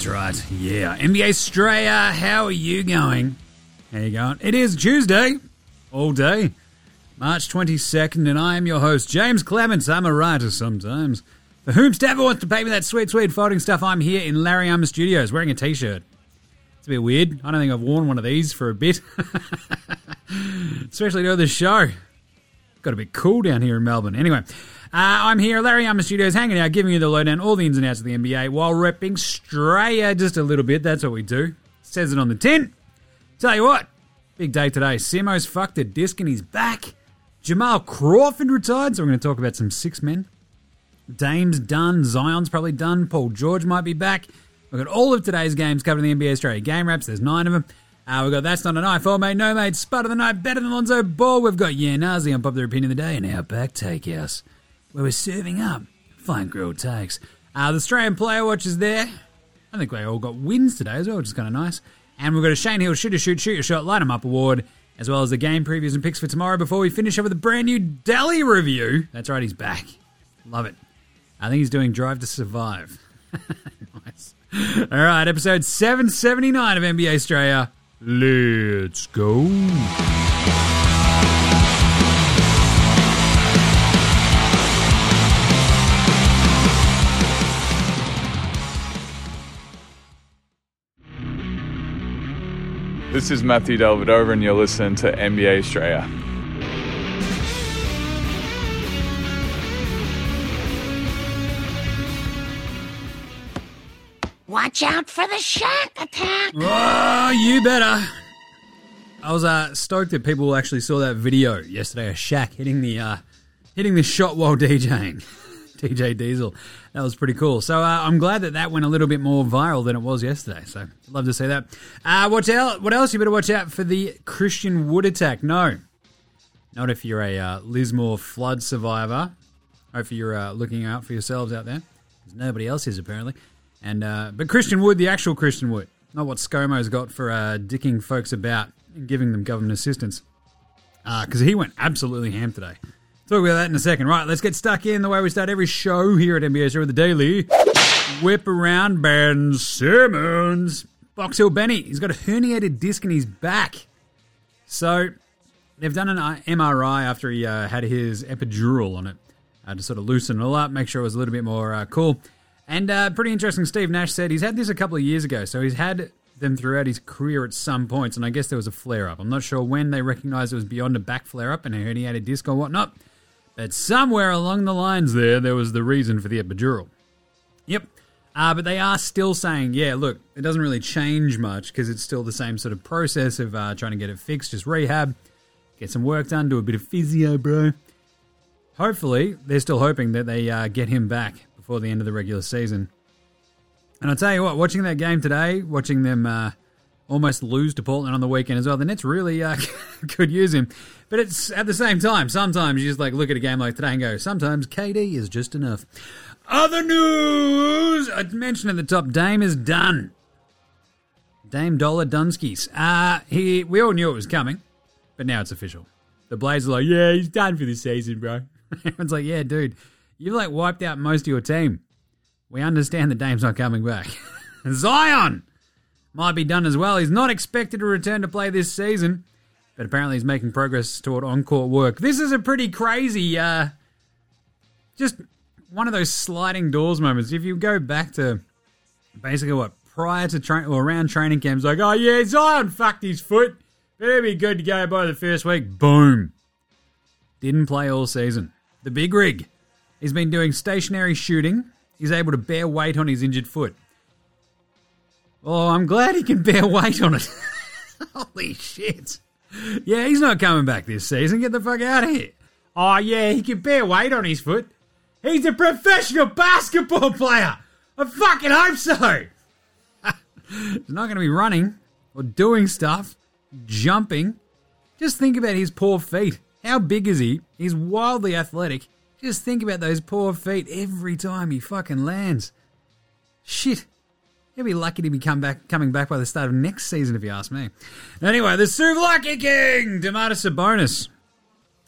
That's right. Yeah. NBA Straya, how are you going? How you going? It is Tuesday, all day, March 22nd, and I am your host, James Clements. I'm a writer sometimes. For whomst ever wants to pay me that sweet, sweet folding stuff, I'm here in Larry Armour Studios wearing a t shirt. It's a bit weird. I don't think I've worn one of these for a bit. Especially to the show. Got a bit cool down here in Melbourne. Anyway, I'm here, Larry Armour Studios, hanging out, giving you the lowdown, all the ins and outs of the NBA, while repping Straya just a little bit. That's what we do. Says it on the tin. Tell you what, big day today. Simo's fucked a disc and he's back. Jamal Crawford retired, so we're going to talk about some six men. Dame's done. Zion's probably done. Paul George might be back. We've got all of today's games covered in the NBA Straya game wraps. There's nine of them. Uh, we've got That's Not a Knife, Old Mate, No Mate, Spud of the Night, Better Than Lonzo Ball. We've got Yeah Nahs, Unpopular Opinion of the Day, and Outback Takehouse, where we're serving up fine grilled takes. Uh, the Australian Player Watch is there. I think they all got wins today as well, which is kind of nice. And we've got a Shane Heal Shoot a Shoot, Shoot Your Shot, Light 'em Up award, as well as the game previews and picks for tomorrow before we finish up with a brand new Delly review. That's right, he's back. Love it. I think he's doing Drive to Survive. nice. All right, episode 779 of NBA Straya. Let's go. This is Matthew Dellavedova, and you're listening to NBA Straya. Watch out for the shack attack. Oh, you better. I was uh, stoked that people actually saw that video yesterday of Shaq hitting the uh, hitting the shot while DJing. DJ Diesel. That was pretty cool. So uh, I'm glad that that went a little bit more viral than it was yesterday. So love to see that. Uh, watch out. What else? You better watch out for the Christian Wood attack. No, not if you're a uh, Lismore flood survivor. Hopefully you're uh, looking out for yourselves out there. Because nobody else is apparently. And uh, but Christian Wood, the actual Christian Wood, not what ScoMo's got for uh, dicking folks about and giving them government assistance. Because he went absolutely ham today. Talk about that in a second. Right, let's get stuck in the way we start every show here at NBA Show with the Daily. Whip around Ben Simmons. Box Hill Benny, he's got a herniated disc in his back. So they've done an MRI after he uh, had his epidural on it uh, to sort of loosen it all up, make sure it was a little bit more uh, cool. And uh, pretty interesting, Steve Nash said he's had this a couple of years ago, so he's had them throughout his career at some points, and I guess there was a flare up. I'm not sure when they recognized it was beyond a back flare up and a herniated disc or whatnot, but somewhere along the lines there, there was the reason for the epidural. Yep. Uh, but they are still saying, yeah, look, it doesn't really change much because it's still the same sort of process of uh, trying to get it fixed, just rehab, get some work done, do a bit of physio, bro. Hopefully, they're still hoping that they uh, get him back before the end of the regular season. And I'll tell you what, watching that game today, watching them uh, almost lose to Portland on the weekend as well, the Nets really uh, could use him. But it's at the same time, sometimes you just like look at a game like today and go, sometimes KD is just enough. Other news! I mentioned at the top, Dame is done. Dame Dollar Dunskies. Uh, he, we all knew it was coming, but now it's official. The Blazers are like, yeah, he's done for the season, bro. Everyone's like, yeah, dude, you've like wiped out most of your team. We understand that Dame's not coming back. Zion might be done as well. He's not expected to return to play this season, but apparently he's making progress toward on-court work. This is a pretty crazy, uh, just one of those sliding doors moments. If you go back to basically what prior to train or around training camps, like, oh yeah, Zion fucked his foot. Better be good to go by the first week. Boom. Didn't play all season. The big rig. He's been doing stationary shooting. He's able to bear weight on his injured foot. Oh, I'm glad he can bear weight on it. Holy shit. Yeah, he's not coming back this season. Get the fuck out of here. Oh, yeah, he can bear weight on his foot. He's a professional basketball player. I fucking hope so. he's not going to be running or doing stuff, jumping. Just think about his poor feet. How big is he? He's wildly athletic. Just think about those poor feet every time he fucking lands. Shit. He'll be lucky to be come back, coming back by the start of next season, if you ask me. Anyway, the Souvlaki King, Domantas Sabonis.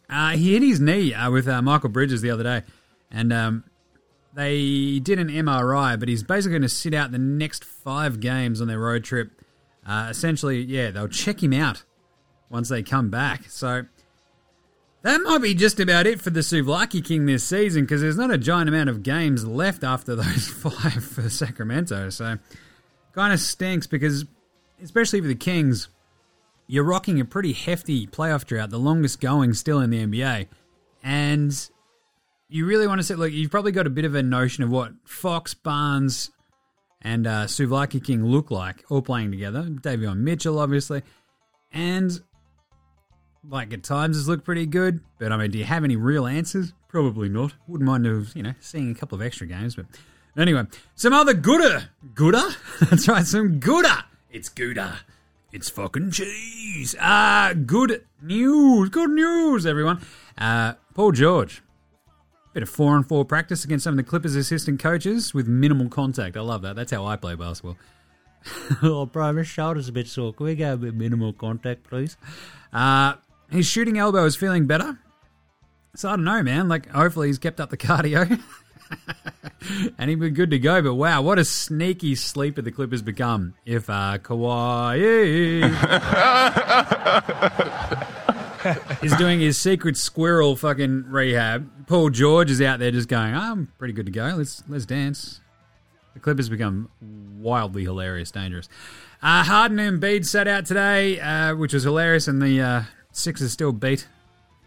Uh, he hit his knee uh, with uh, Mikal Bridges the other day, and um, they did an MRI, but he's basically going to sit out the next five games on their road trip. Uh, essentially, yeah, they'll check him out once they come back. So that might be just about it for the Souvlaki King this season because there's not a giant amount of games left after those five for Sacramento. So kind of stinks because, especially for the Kings, you're rocking a pretty hefty playoff drought, the longest going still in the NBA. And you really want to say, look, you've probably got a bit of a notion of what Fox, Barnes, and uh, King look like all playing together. Davion Mitchell, obviously. And, like, at times it's looked pretty good. But, I mean, do you have any real answers? Probably not. Wouldn't mind, of, you know, seeing a couple of extra games. But anyway, some other gooder. Gooder? That's right, some gooder. It's gooder. It's fucking cheese. Uh, good news. Good news, everyone. Uh, Paul George Bit of four on four practice against some of the Clippers' assistant coaches with minimal contact. I love that. That's how I play basketball. oh, bro, my shoulder's a bit sore. Can we go a bit minimal contact, please? Uh, his shooting elbow is feeling better. So I don't know, man. Like, hopefully he's kept up the cardio. and he'd be good to go. But wow, what a sneaky sleeper the Clippers become if uh, Kawhi is doing his secret squirrel fucking rehab. Paul George is out there just going, oh, I'm pretty good to go. Let's let's dance. The Clippers become wildly hilarious, dangerous. Uh, Harden and Embiid sat out today, uh, which was hilarious, and the uh, Sixers still beat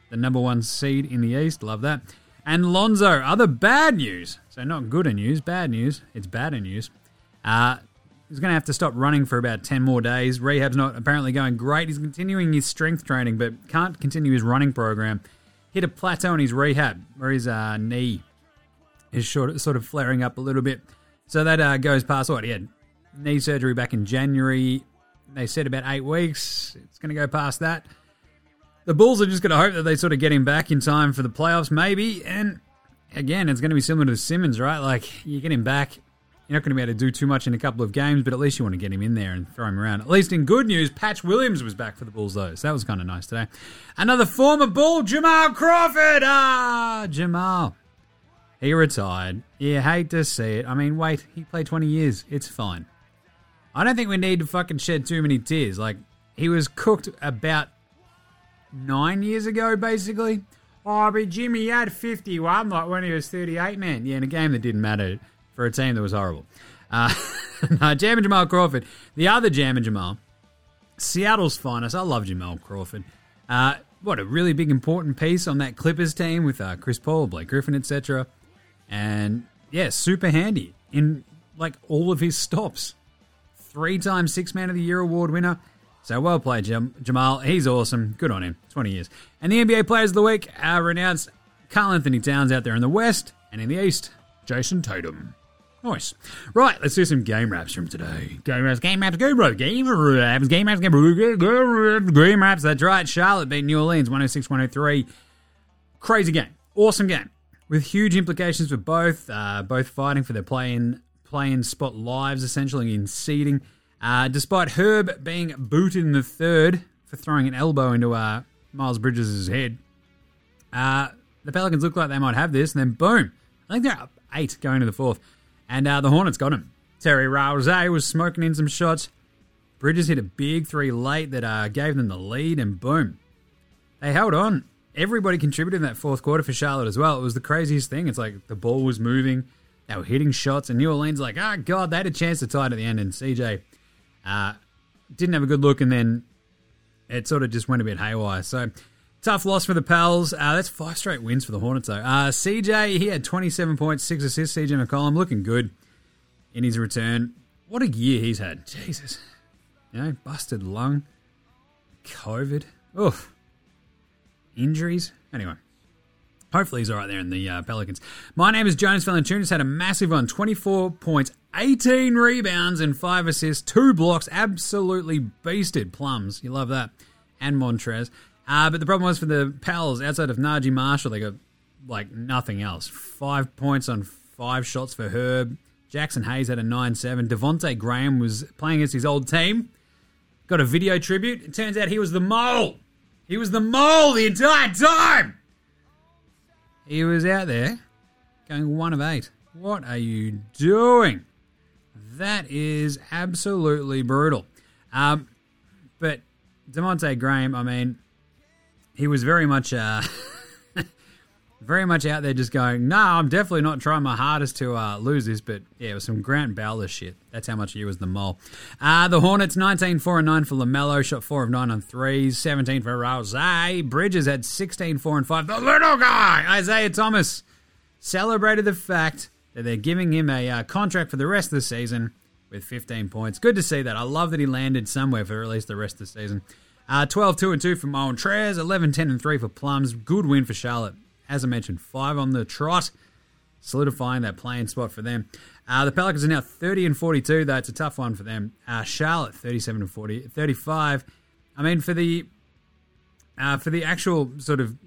the number one seed in the East. Love that. And Lonzo, other bad news. So not good news, bad news. It's bad news. Uh, He's going to have to stop running for about 10 more days. Rehab's not apparently going great. He's continuing his strength training, but can't continue his running program. Hit a plateau in his rehab, where his uh, knee is short, sort of flaring up a little bit. So that uh, goes past what? He had knee surgery back in January. They said about eight weeks. It's going to go past that. The Bulls are just going to hope that they sort of get him back in time for the playoffs, maybe. And again, it's going to be similar to Simmons, right? Like, you get him back you're not going to be able to do too much in a couple of games, but at least you want to get him in there and throw him around. At least in good news, Patch Williams was back for the Bulls, though, so that was kind of nice today. Another former Bull, Jamal Crawford. Ah, Jamal. He retired. You hate to see it. I mean, wait, he played 20 years. It's fine. I don't think we need to fucking shed too many tears. Like, he was cooked about nine years ago, basically. Oh, but Jimmy had 51, like when he was 38, man. Yeah, in a game that didn't matter for a team that was horrible. Uh, no, Jam and Jamal Crawford. The other Jam and Jamal, Seattle's finest. I love Jamal Crawford. Uh, what a really big important piece on that Clippers team with uh, Chris Paul, Blake Griffin, etc. And yeah, super handy in like all of his stops. Three time Six Man of the Year award winner. So well played, Jam- Jamal. He's awesome. Good on him. 20 years. And the NBA Players of the Week are renounced Karl-Anthony Towns out there in the West and in the East, Jayson Tatum. Nice. Right, let's do some game wraps from today. Game wraps, game wraps, game wraps, game wraps, game wraps, game wraps, game wraps. That's right. Charlotte beat New Orleans 106 103. Crazy game. Awesome game. With huge implications for both. Uh, both fighting for their play in, play spot lives, essentially in seeding. Uh, despite Herb being booted in the third for throwing an elbow into uh, Miles Bridges' head, uh, the Pelicans look like they might have this, and then boom. I think they're up eight going to the fourth. And uh, the Hornets got him. Terry Rozier was smoking in some shots. Bridges hit a big three late that uh, gave them the lead, and boom. They held on. Everybody contributed in that fourth quarter for Charlotte as well. It was the craziest thing. It's like the ball was moving, they were hitting shots, and New Orleans like, oh god, they had a chance to tie it at the end, and CJ uh, didn't have a good look, and then it sort of just went a bit haywire. So Tough loss for the Pals. Uh, that's five straight wins for the Hornets, though. Uh, CJ, he had 27 points, six assists. CJ McCollum looking good in his return. What a year he's had. Jesus. You know, busted lung, COVID. Oof. Injuries. Anyway. Hopefully he's all right there in the uh, Pelicans. My name is Jonas Valanciunas. Had a massive one. 24 points, 18 rebounds, and 5 assists, 2 blocks. Absolutely beasted plums. You love that. And Montrez. Uh, but the problem was for the Pals, outside of Naji Marshall, they got like nothing else. Five points on five shots for Herb. Jaxson Hayes had a 9 7. Devonte Graham was playing against his old team. Got a video tribute. It turns out he was the mole. He was the mole the entire time. He was out there going one of eight. What are you doing? That is absolutely brutal. Um, but Devonte Graham, I mean, he was very much, uh, very much out there just going, no, I'm definitely not trying my hardest to uh, lose this. But yeah, it was some Grant Bowler shit. That's how much he was the mole. Uh, the Hornets, 19 4 and 9 for LaMelo, shot 4 of 9 on threes, 17 for Rose. Bridges had 16 4 and 5. The little guy, Isaiah Thomas, celebrated the fact that they're giving him a uh, contract for the rest of the season with 15 points. Good to see that. I love that he landed somewhere for at least the rest of the season. Uh, 12 2 and 2 for Montrez, 11 10 and 3 for Plums. Good win for Charlotte. As I mentioned, 5 on the trot, solidifying that playing spot for them. Uh, the Pelicans are now 30 and 42, though it's a tough one for them. Uh, Charlotte 37 and 40, 35. I mean, for the uh, for the actual sort of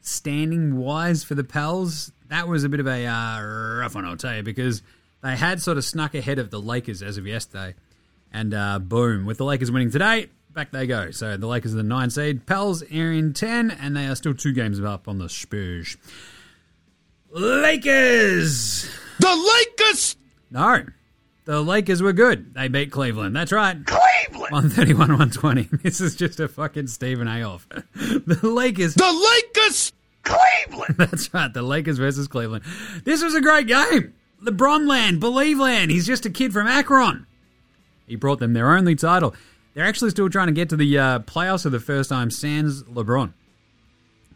standing wise for the Pels, that was a bit of a uh, rough one, I'll tell you, because they had sort of snuck ahead of the Lakers as of yesterday. And uh, boom, with the Lakers winning today, back they go. So the Lakers are the nine seed. Pels are in 10, and they are still two games up on the Spurs. Lakers! The Lakers! No. The Lakers were good. They beat Cleveland. That's right. Cleveland! 131 120. This is just a fucking Stephen A. off. The Lakers. The Lakers! Cleveland! That's right. The Lakers versus Cleveland. This was a great game. LeBron land, believe land. He's just a kid from Akron. He brought them their only title. They're actually still trying to get to the uh, playoffs for the first time sans LeBron.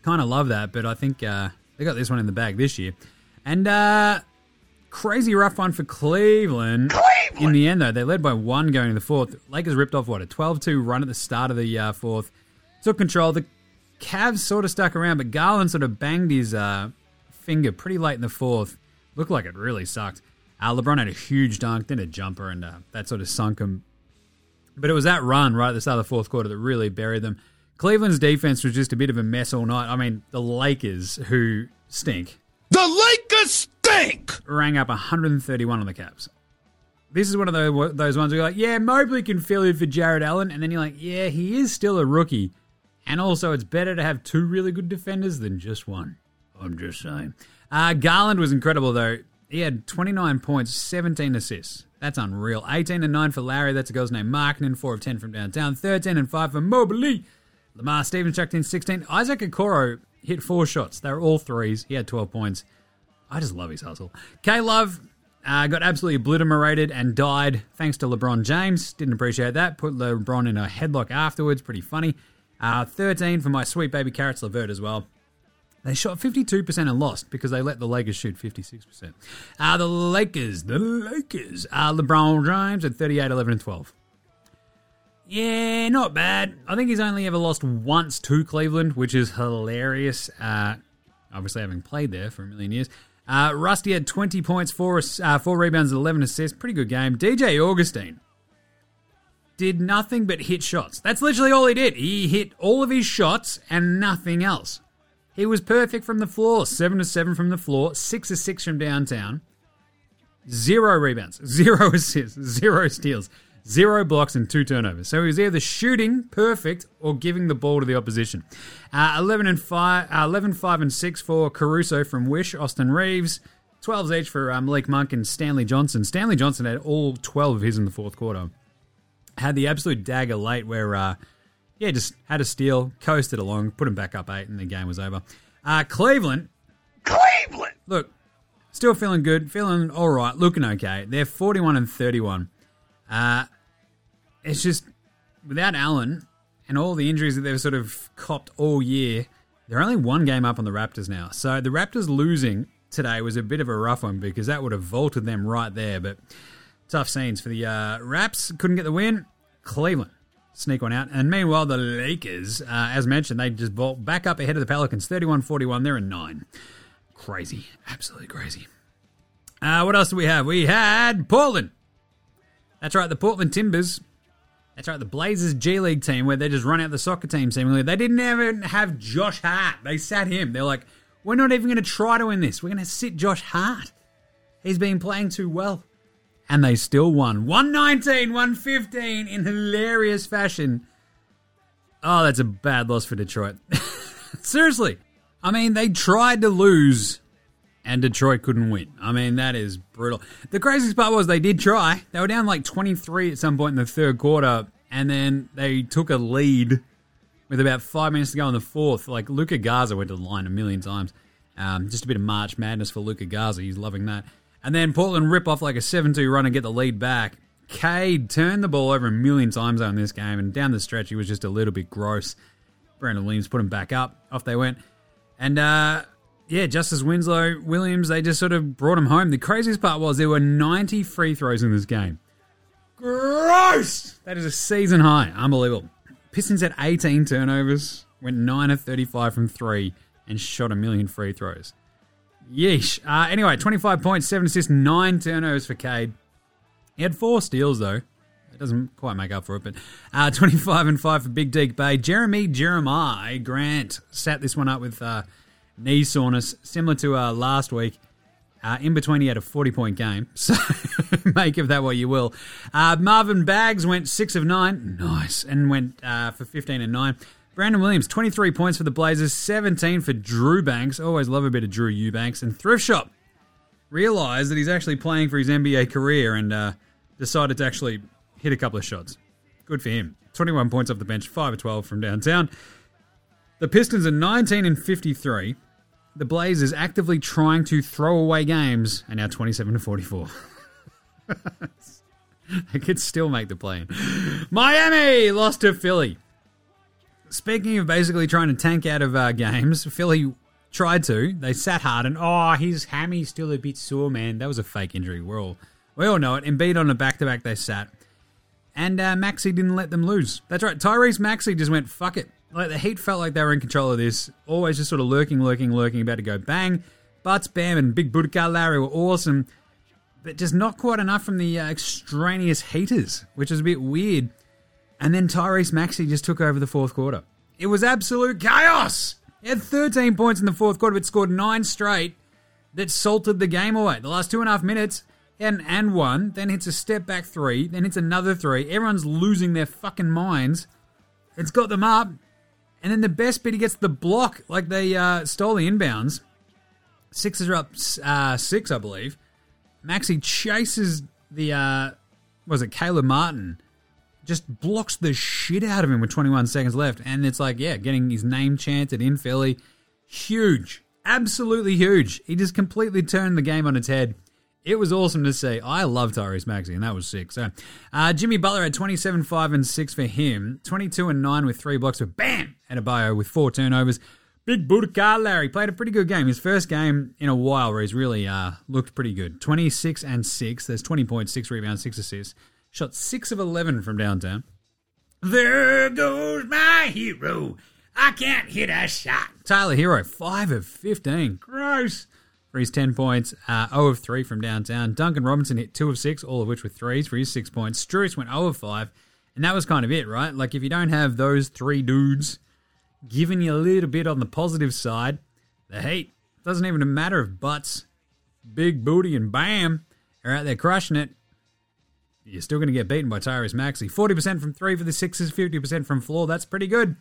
Kind of love that, but I think uh, they got this one in the bag this year. And uh, crazy rough one for Cleveland. Cleveland! In the end, though, they led by one going to the fourth. Lakers ripped off, what, a 12 2 run at the start of the uh, fourth. Took control. The Cavs sort of stuck around, but Garland sort of banged his uh, finger pretty late in the fourth. Looked like it really sucked. Uh, LeBron had a huge dunk, then a jumper, and uh, that sort of sunk him. But it was that run right at the start of the fourth quarter that really buried them. Cleveland's defense was just a bit of a mess all night. I mean, the Lakers, who stink, The Lakers stink! rang up 131 on the Cavs. This is one of those, those ones where you're like, yeah, Mobley can fill in for Jarrett Allen. And then you're like, yeah, he is still a rookie. And also, it's better to have two really good defenders than just one. I'm just saying. Uh, Garland was incredible, though. He had 29 points, 17 assists. That's unreal. 18 and 9 for Larry. That's a girl's name. Markkanen, 4 of 10 from downtown. 13 and 5 for Mobley. Lamar Stevens chucked in 16. Isaac Okoro hit four shots. They were all threes. He had 12 points. I just love his hustle. K Love uh, got absolutely obliterated and died thanks to LeBron James. Didn't appreciate that. Put LeBron in a headlock afterwards. Pretty funny. Uh, 13 for my sweet baby Carrots Levert as well. They shot 52% and lost because they let the Lakers shoot 56%. Uh, the Lakers, the Lakers. Uh, LeBron James at 38, 11, and 12. Yeah, not bad. I think he's only ever lost once to Cleveland, which is hilarious. Uh, obviously, having played there for a million years. Uh, Rusty had 20 points, four, uh, four rebounds, 11 assists. Pretty good game. DJ Augustin did nothing but hit shots. That's literally all he did. He hit all of his shots and nothing else. He was perfect from the floor. 7 to 7 from the floor, 6 to 6 from downtown. Zero rebounds, zero assists, zero steals, zero blocks, and two turnovers. So he was either shooting perfect or giving the ball to the opposition. Uh, 11 and 5, uh, 11, 5 and 6 for Caruso from Wish, Austin Reaves. 12s each for uh, Malik Monk and Stanley Johnson. Stanley Johnson had all 12 of his in the fourth quarter. Had the absolute dagger late where, uh, yeah, just had a steal, coasted along, put him back up eight, and the game was over. Uh, Cleveland, Cleveland! look, still feeling good, feeling all right, looking okay. They're 41 and 31. Uh, it's just without Allen and all the injuries that they've sort of copped all year, they're only one game up on the Raptors now. So the Raptors losing today was a bit of a rough one because that would have vaulted them right there. But tough scenes for the uh, Raps. Couldn't get the win. Cleveland sneak one out. And meanwhile, the Lakers, uh, as mentioned, they just vault back up ahead of the Pelicans 31 41. They're in nine. Crazy. Absolutely crazy. Uh, what else do we have? We had Portland. That's right, the Portland Timbers. That's right, the Blazers G League team where they just run out the soccer team seemingly. They didn't even have Josh Hart. They sat him. They're like, we're not even going to try to win this. We're going to sit Josh Hart. He's been playing too well. And they still won. 119, 115 in hilarious fashion. Oh, that's a bad loss for Detroit. Seriously. I mean, they tried to lose and Detroit couldn't win. I mean, that is brutal. The craziest part was they did try. They were down like 23 at some point in the third quarter, and then they took a lead with about five minutes to go in the fourth. Like Luka Garza went to the line a million times. Um, just a bit of March madness for Luka Garza. He's loving that. And then Portland rip off like a 7 2 run and get the lead back. Cade turned the ball over a million times on this game, and down the stretch, he was just a little bit gross. Brandon Williams put him back up. Off they went. And uh, yeah, Justice Winslow, Williams, they just sort of brought him home. The craziest part was there were 90 free throws in this game. Gross! That is a season high. Unbelievable. Pistons had 18 turnovers, went 9 of 35 from 3, and shot a million free throws. Yeesh. Uh, anyway, 25 points, 7 assists, 9 turnovers for Cade. He had 4 steals, though. It doesn't quite make up for it, but uh, 25 and 5 for Big Deke Bay. Jeremy Jeremiah Grant sat this one up with uh, knee soreness, similar to uh, last week. Uh, in between, he had a 40 point game, so make of that what you will. Uh, Marvin Bags went 6 of 9, nice, and went uh, for 15 and 9. Brandon Williams, 23 points for the Blazers, 17 for Drew Eubanks. Always love a bit of Drew Eubanks. And Thrift Shop realized that he's actually playing for his NBA career and uh, decided to actually hit a couple of shots. Good for him. 21 points off the bench, 5 of 12 from downtown. The Pistons are 19 and 53. The Blazers actively trying to throw away games and now 27 to 44. they could still make the play. Miami lost to Philly. Speaking of basically trying to tank out of uh, games, Philly tried to. They sat hard and oh, his hammy's still a bit sore, man. That was a fake injury. We're all we all know it. Embiid on a back to back, they sat, and uh, Maxey didn't let them lose. That's right. Tyrese Maxey just went fuck it. Like the Heat felt like they were in control of this. Always just sort of lurking, lurking, lurking, about to go bang. Butts, Bam, and Big Budka Larry were awesome, but just not quite enough from the uh, extraneous Heaters, which is a bit weird. And then Tyrese Maxey just took over the fourth quarter. It was absolute chaos. He had 13 points in the fourth quarter, but scored nine straight that salted the game away. The last two and a half minutes, he had an and one, then hits a step back three, then hits another three. Everyone's losing their fucking minds. It's got them up. And then the best bit, he gets the block, like they uh, stole the inbounds. Sixers are up uh, six, I believe. Maxey chases the, uh, was it Caleb Martin? Just blocks the shit out of him with 21 seconds left. And it's like, yeah, getting his name chanted in Philly. Huge. Absolutely huge. He just completely turned the game on its head. It was awesome to see. I love Tyrese Maxey, and that was sick. So, uh, Jimmy Butler had 27, 5, and 6 for him. 22 and 9 with three blocks for Bam! Adebayo with four turnovers. Big Budka Larry played a pretty good game. His first game in a while where he's really uh, looked pretty good. 26 and 6. There's 20 points, 6 rebounds, 6 assists. Shot 6 of 11 from downtown. There goes my hero. I can't hit a shot. Tyler Herro, 5 of 15. Gross. For his 10 points, uh, 0 of 3 from downtown. Duncan Robinson hit 2 of 6, all of which were threes for his 6 points. Strus went 0 of 5. And that was kind of it, right? Like, if you don't have those three dudes giving you a little bit on the positive side, the Heat doesn't even matter if Butts, Big Booty, and Bam are out there crushing it. You're still going to get beaten by Tyrese Maxey. 40% from three for the Sixers, 50% from floor. That's pretty good.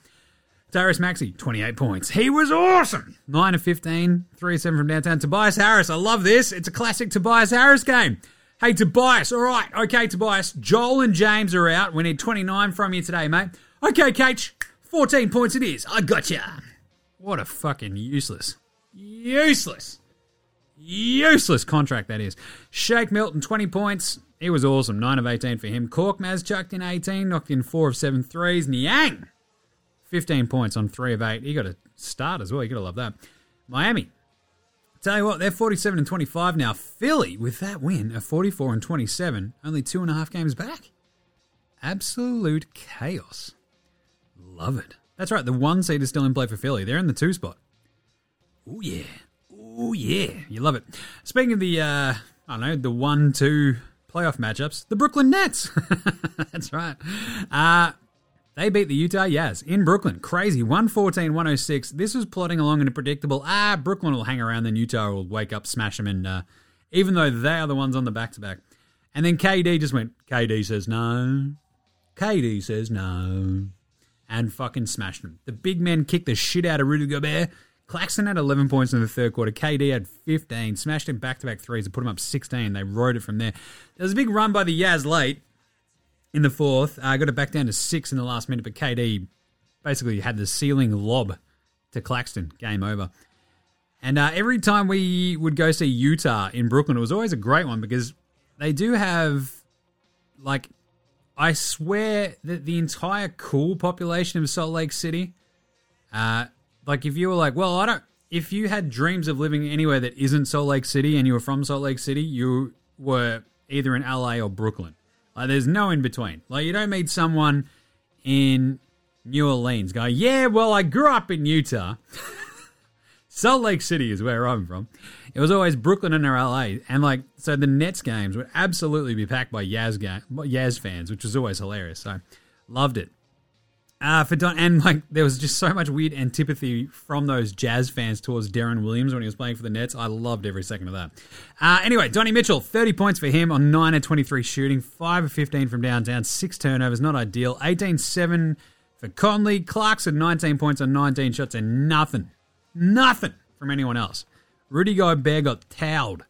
Tyrese Maxey, 28 points. He was awesome. 9 of 15, 3 of 7 from downtown. Tobias Harris, I love this. It's a classic Tobias Harris game. Hey, Tobias, all right. Okay, Tobias. Joel and James are out. We need 29 from you today, mate. Okay, Kate. 14 points it is. I gotcha. What a fucking useless, useless, useless contract that is. Shake Milton, 20 points. He was awesome. 9 of 18 for him. Cork Korkmaz chucked in 18, knocked in 4 of 7 threes. Niang, 15 points on 3 of 8. He got a start as well. You got to love that. Miami. Tell you what, they're 47 and 25 now. Philly, with that win, are 44 and 27, only two and a half games back. Absolute chaos. Love it. That's right, the one seed is still in play for Philly. They're in the two spot. Oh, yeah. Oh, yeah. You love it. Speaking of the, uh, I don't know, the one, two playoff matchups, the Brooklyn Nets. That's right. Uh, they beat the Utah Jazz in Brooklyn. Crazy. 114 106. This was plodding along in a predictable, ah, Brooklyn will hang around, then Utah will wake up, smash them, and uh, even though they are the ones on the back to back. And then KD just went, KD says no. KD says no. And fucking smashed them. The big men kicked the shit out of Rudy Gobert. Claxton had 11 points in the third quarter. KD had 15, smashed him back to back threes and put him up 16. They rode it from there. There was a big run by the Yaz late in the fourth. I uh, got it back down to six in the last minute, but KD basically had the ceiling lob to Claxton. Game over. And uh, every time we would go see Utah in Brooklyn, it was always a great one because they do have, like, I swear that the entire cool population of Salt Lake City, uh, like, if you were like, well, I don't, if you had dreams of living anywhere that isn't Salt Lake City and you were from Salt Lake City, you were either in LA or Brooklyn. Like, there's no in between. Like, you don't meet someone in New Orleans go, yeah, well, I grew up in Utah. Salt Lake City is where I'm from. It was always Brooklyn and LA, and like so, the Nets games would absolutely be packed by Yaz game, Yaz fans, which was always hilarious. So, loved it. Uh, for Don, and like there was just so much weird antipathy from those Jazz fans towards Deron Williams when he was playing for the Nets. I loved every second of that. Uh, anyway, Donnie Mitchell, 30 points for him on 9 of 23 shooting, 5 of 15 from downtown, 6 turnovers, not ideal. 18 7 for Conley. Clarkson, 19 points on 19 shots and nothing Nothing from anyone else. Rudy Gobert got towed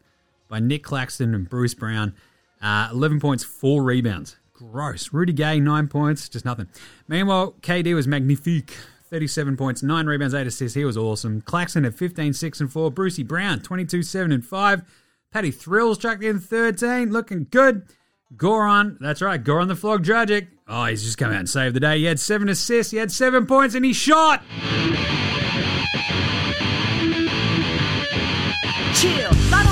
by Nick Claxton and Bruce Brown. Uh, 11 points, 4 rebounds. Gross. Rudy Gay, 9 points, just nothing. Meanwhile, KD was magnifique. 37 points, 9 rebounds, 8 assists. He was awesome. Claxton had 15, 6 and 4. Brucey Brown, 22, 7 and 5. Patty Thrills chucked in 13, looking good. Goran, that's right, Goran the Flog Dragic. Oh, he's just come out and saved the day. He had 7 assists, he had 7 points, and he shot! chill. On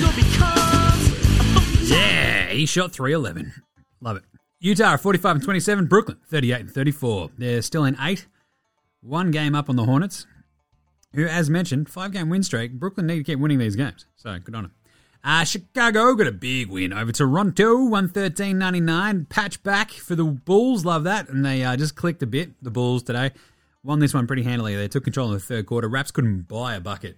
the becomes Yeah, he shot 311. Love it. Utah are 45 and 27. Brooklyn 38 and 34. They're still in eight. One game up on the Hornets, who, as mentioned, five game win streak. Brooklyn need to keep winning these games. So good on them. Uh, Chicago got a big win over Toronto, 113.99. Patch back for the Bulls. Love that. And they uh, just clicked a bit, the Bulls today. Won this one pretty handily. They took control in the third quarter. Raps couldn't buy a bucket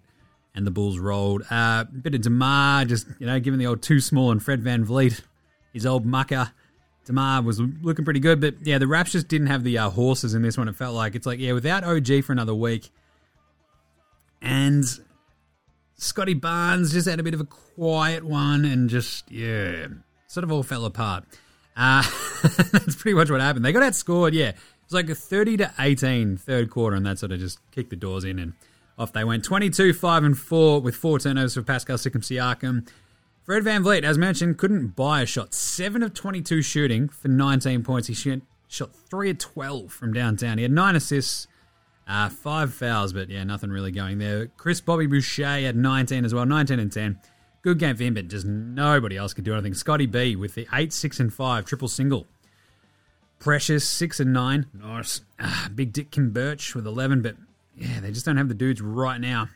and the Bulls rolled. Uh, a bit of Demar, just, you know, given the old too small and Fred VanVleet, his old mucker. Demar was looking pretty good, but yeah, the Raps just didn't have the uh, horses in this one. It felt like it's like, yeah, without OG for another week, and Scotty Barnes just had a bit of a quiet one, and just yeah, sort of all fell apart. Uh, that's pretty much what happened. They got outscored, yeah. It was like a 30 to 18 third quarter, and that sort of just kicked the doors in and off they went 22, 5 and 4 with four turnovers for Pascal Siakam. Fred VanVleet, as mentioned, couldn't buy a shot. 7 of 22 shooting for 19 points. He shot 3 of 12 from downtown. He had 9 assists, uh, 5 fouls, but yeah, nothing really going there. Chris Bobby Boucher had 19 as well, 19 and 10. Good game for him, but just nobody else could do anything. Scotty B with the 8, 6 and 5 triple single. Precious, 6 and 9. Nice. Uh, Big Dick Khem Birch with 11, but yeah, they just don't have the dudes right now.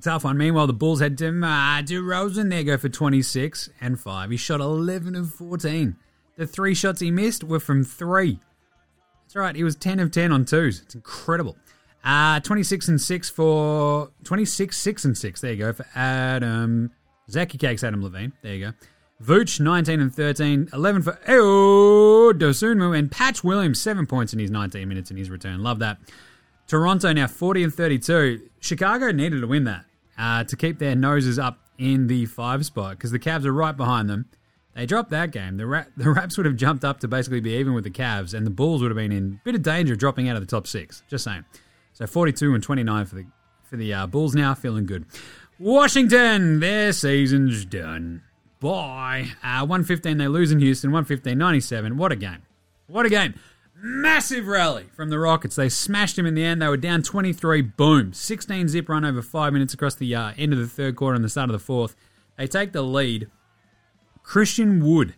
Tough one. Meanwhile, the Bulls had DeMar DeRozan there go for 26 and 5. He shot 11 of 14. The three shots he missed were from three. That's right, he was 10 of 10 on twos. It's incredible. Uh, 26 and 6 for 26, 6 and 6. There you go for Adam. Zachy Cakes, Adam Levine. There you go. Vooch, 19 and 13. 11 for Ayo Dosunmu. And Patch Williams, 7 points in his 19 minutes in his return. Love that. Toronto now 40 and 32. Chicago needed to win that uh, to keep their noses up in the five spot because the Cavs are right behind them. They dropped that game. The, Ra- the Raps would have jumped up to basically be even with the Cavs, and the Bulls would have been in a bit of danger of dropping out of the top six. Just saying. So 42 and 29 for the for the uh, Bulls now, feeling good. Washington, their season's done. Bye. Uh, 115 they lose in Houston. 115 97. What a game. What a game. Massive rally from the Rockets. They smashed him in the end. They were down 23. Boom. 16 zip run over five minutes across the uh, end of the third quarter and the start of the fourth. They take the lead. Christian Wood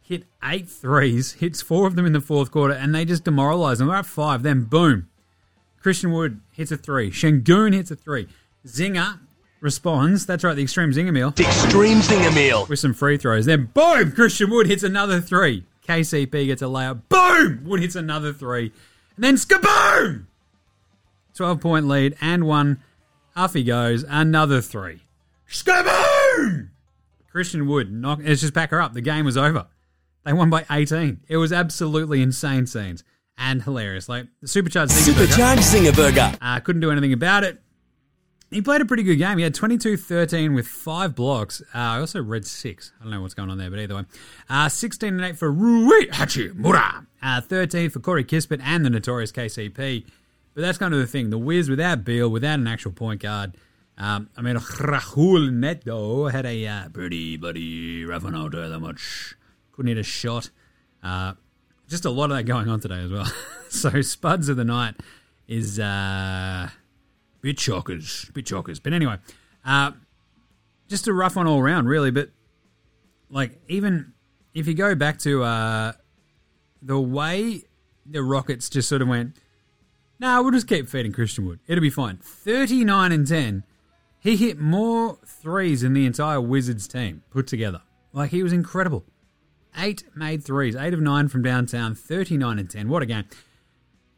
hit eight threes, hits four of them in the fourth quarter, and they just demoralize them. They're at five. Then, boom. Christian Wood hits a three. Sengun hits a three. Zinger responds. That's right, the extreme Zinger meal. Extreme Zinger meal. With some free throws. Then, boom! Christian Wood hits another three. KCP gets a layup. Boom! Wood hits another three. And then skaboom! 12 point lead and one. Off he goes. Another three. Skaboom! Christian Wood, knock, let's just pack her up. The game was over. They won by 18. It was absolutely insane scenes. and hilarious. Like the supercharged Zinger Supercharged Burger. Uh, couldn't do anything about it. He played a pretty good game. He had 22 13 with five blocks. Uh, I also read six. I don't know what's going on there, but either way. Uh, 16 and 8 for Rui Hachimura. Uh, 13 for Corey Kispert and the notorious KCP. But that's kind of the thing. The Wiz without Beal, without an actual point guard. Um, I mean, Raul Neto had a uh, pretty bloody rough one there that much. Couldn't hit a shot. Uh, just a lot of that going on today as well. so Spuds of the night is uh, bit shockers, bit shockers. But anyway, uh, just a rough one all around, really. But like, even if you go back to uh, the way the Rockets just sort of went, nah, we'll just keep feeding Christian Wood. It'll be fine. 39 and 10. He hit more threes than the entire Wizards team put together. Like, he was incredible. Eight made threes, eight of nine from downtown, 39 and 10. What a game.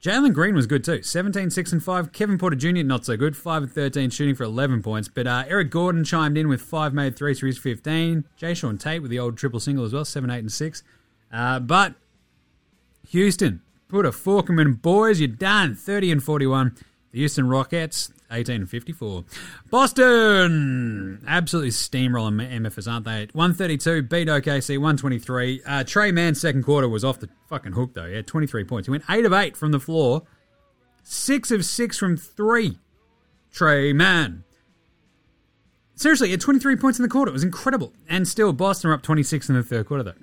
Jalen Green was good too. 17, 6 and 5. Kevin Porter Jr. not so good. 5 and 13 shooting for 11 points. But uh, Eric Gordon chimed in with 5 made threes for his 15. Jae'Sean Tate with the old triple single as well. 7, 8 and 6. Uh, but Houston, put a fork in, boys. You're done. 30 and 41. The Houston Rockets, 18 and 54. Boston, absolutely steamrolling MFs, aren't they? 132, beat OKC, 123. Uh, Tre Mann's second quarter was off the fucking hook, though. He had 23 points. He went 8 of 8 from the floor, 6 of 6 from 3. Tre Mann. Seriously, at 23 points in the quarter. It was incredible. And still, Boston were up 26 in the third quarter, though.